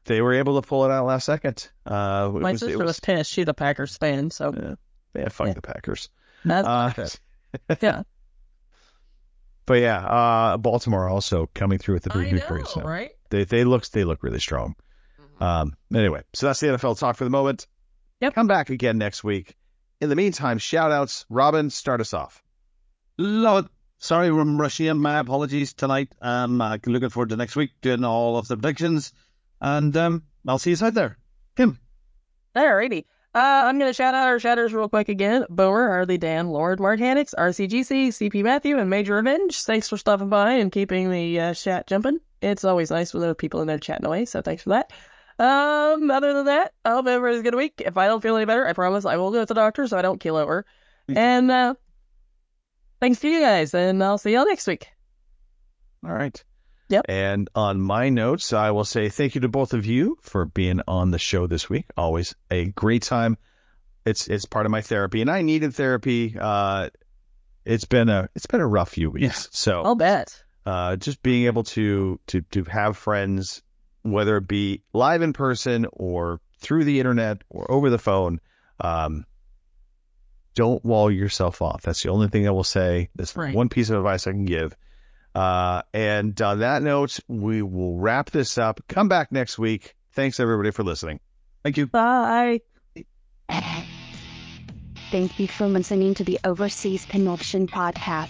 they were able to pull it out last second. Uh, My was- sister was- was pissed. She's a Packers fan, so Yeah. Yeah, fuck Yeah. the Packers. that's Uh, yeah. But yeah, uh, Baltimore also coming through with the I big victory. So right? they they look they look really strong. Um, anyway, so that's the NFL talk for the moment. Yep. Come back again next week. In the meantime, shout outs. Robin, start us off. Love it. Sorry, I'm rushing. My apologies tonight. Um, uh, looking forward to next week doing all of the predictions, and um, I'll see you out there. Kim. Alrighty. Uh, I'm going to shout out our shouters real quick again. Boer, Hardly, Dan, Lord, Mark Hannix, RCGC, CP Matthew, and Major Revenge. Thanks for stopping by and keeping the uh, chat jumping. It's always nice when there are people in there chatting away, so thanks for that. Um, other than that, I hope everybody's a good week. If I don't feel any better, I promise I will go to the doctor so I don't keel over. And uh, thanks to you guys, and I'll see y'all next week. All right. Yep. And on my notes, I will say thank you to both of you for being on the show this week. Always a great time. It's it's part of my therapy, and I needed therapy. Uh, it's been a it's been a rough few weeks. Yes. So I'll bet. uh, just being able to to to have friends, whether it be live in person or through the internet or over the phone, um, don't wall yourself off. That's the only thing I will say. That's Right. one piece of advice I can give. Uh, and on that note, we will wrap this up. Come back next week. Thanks everybody for listening. Thank you. Bye. Thank you for listening to the Overseas Connection podcast.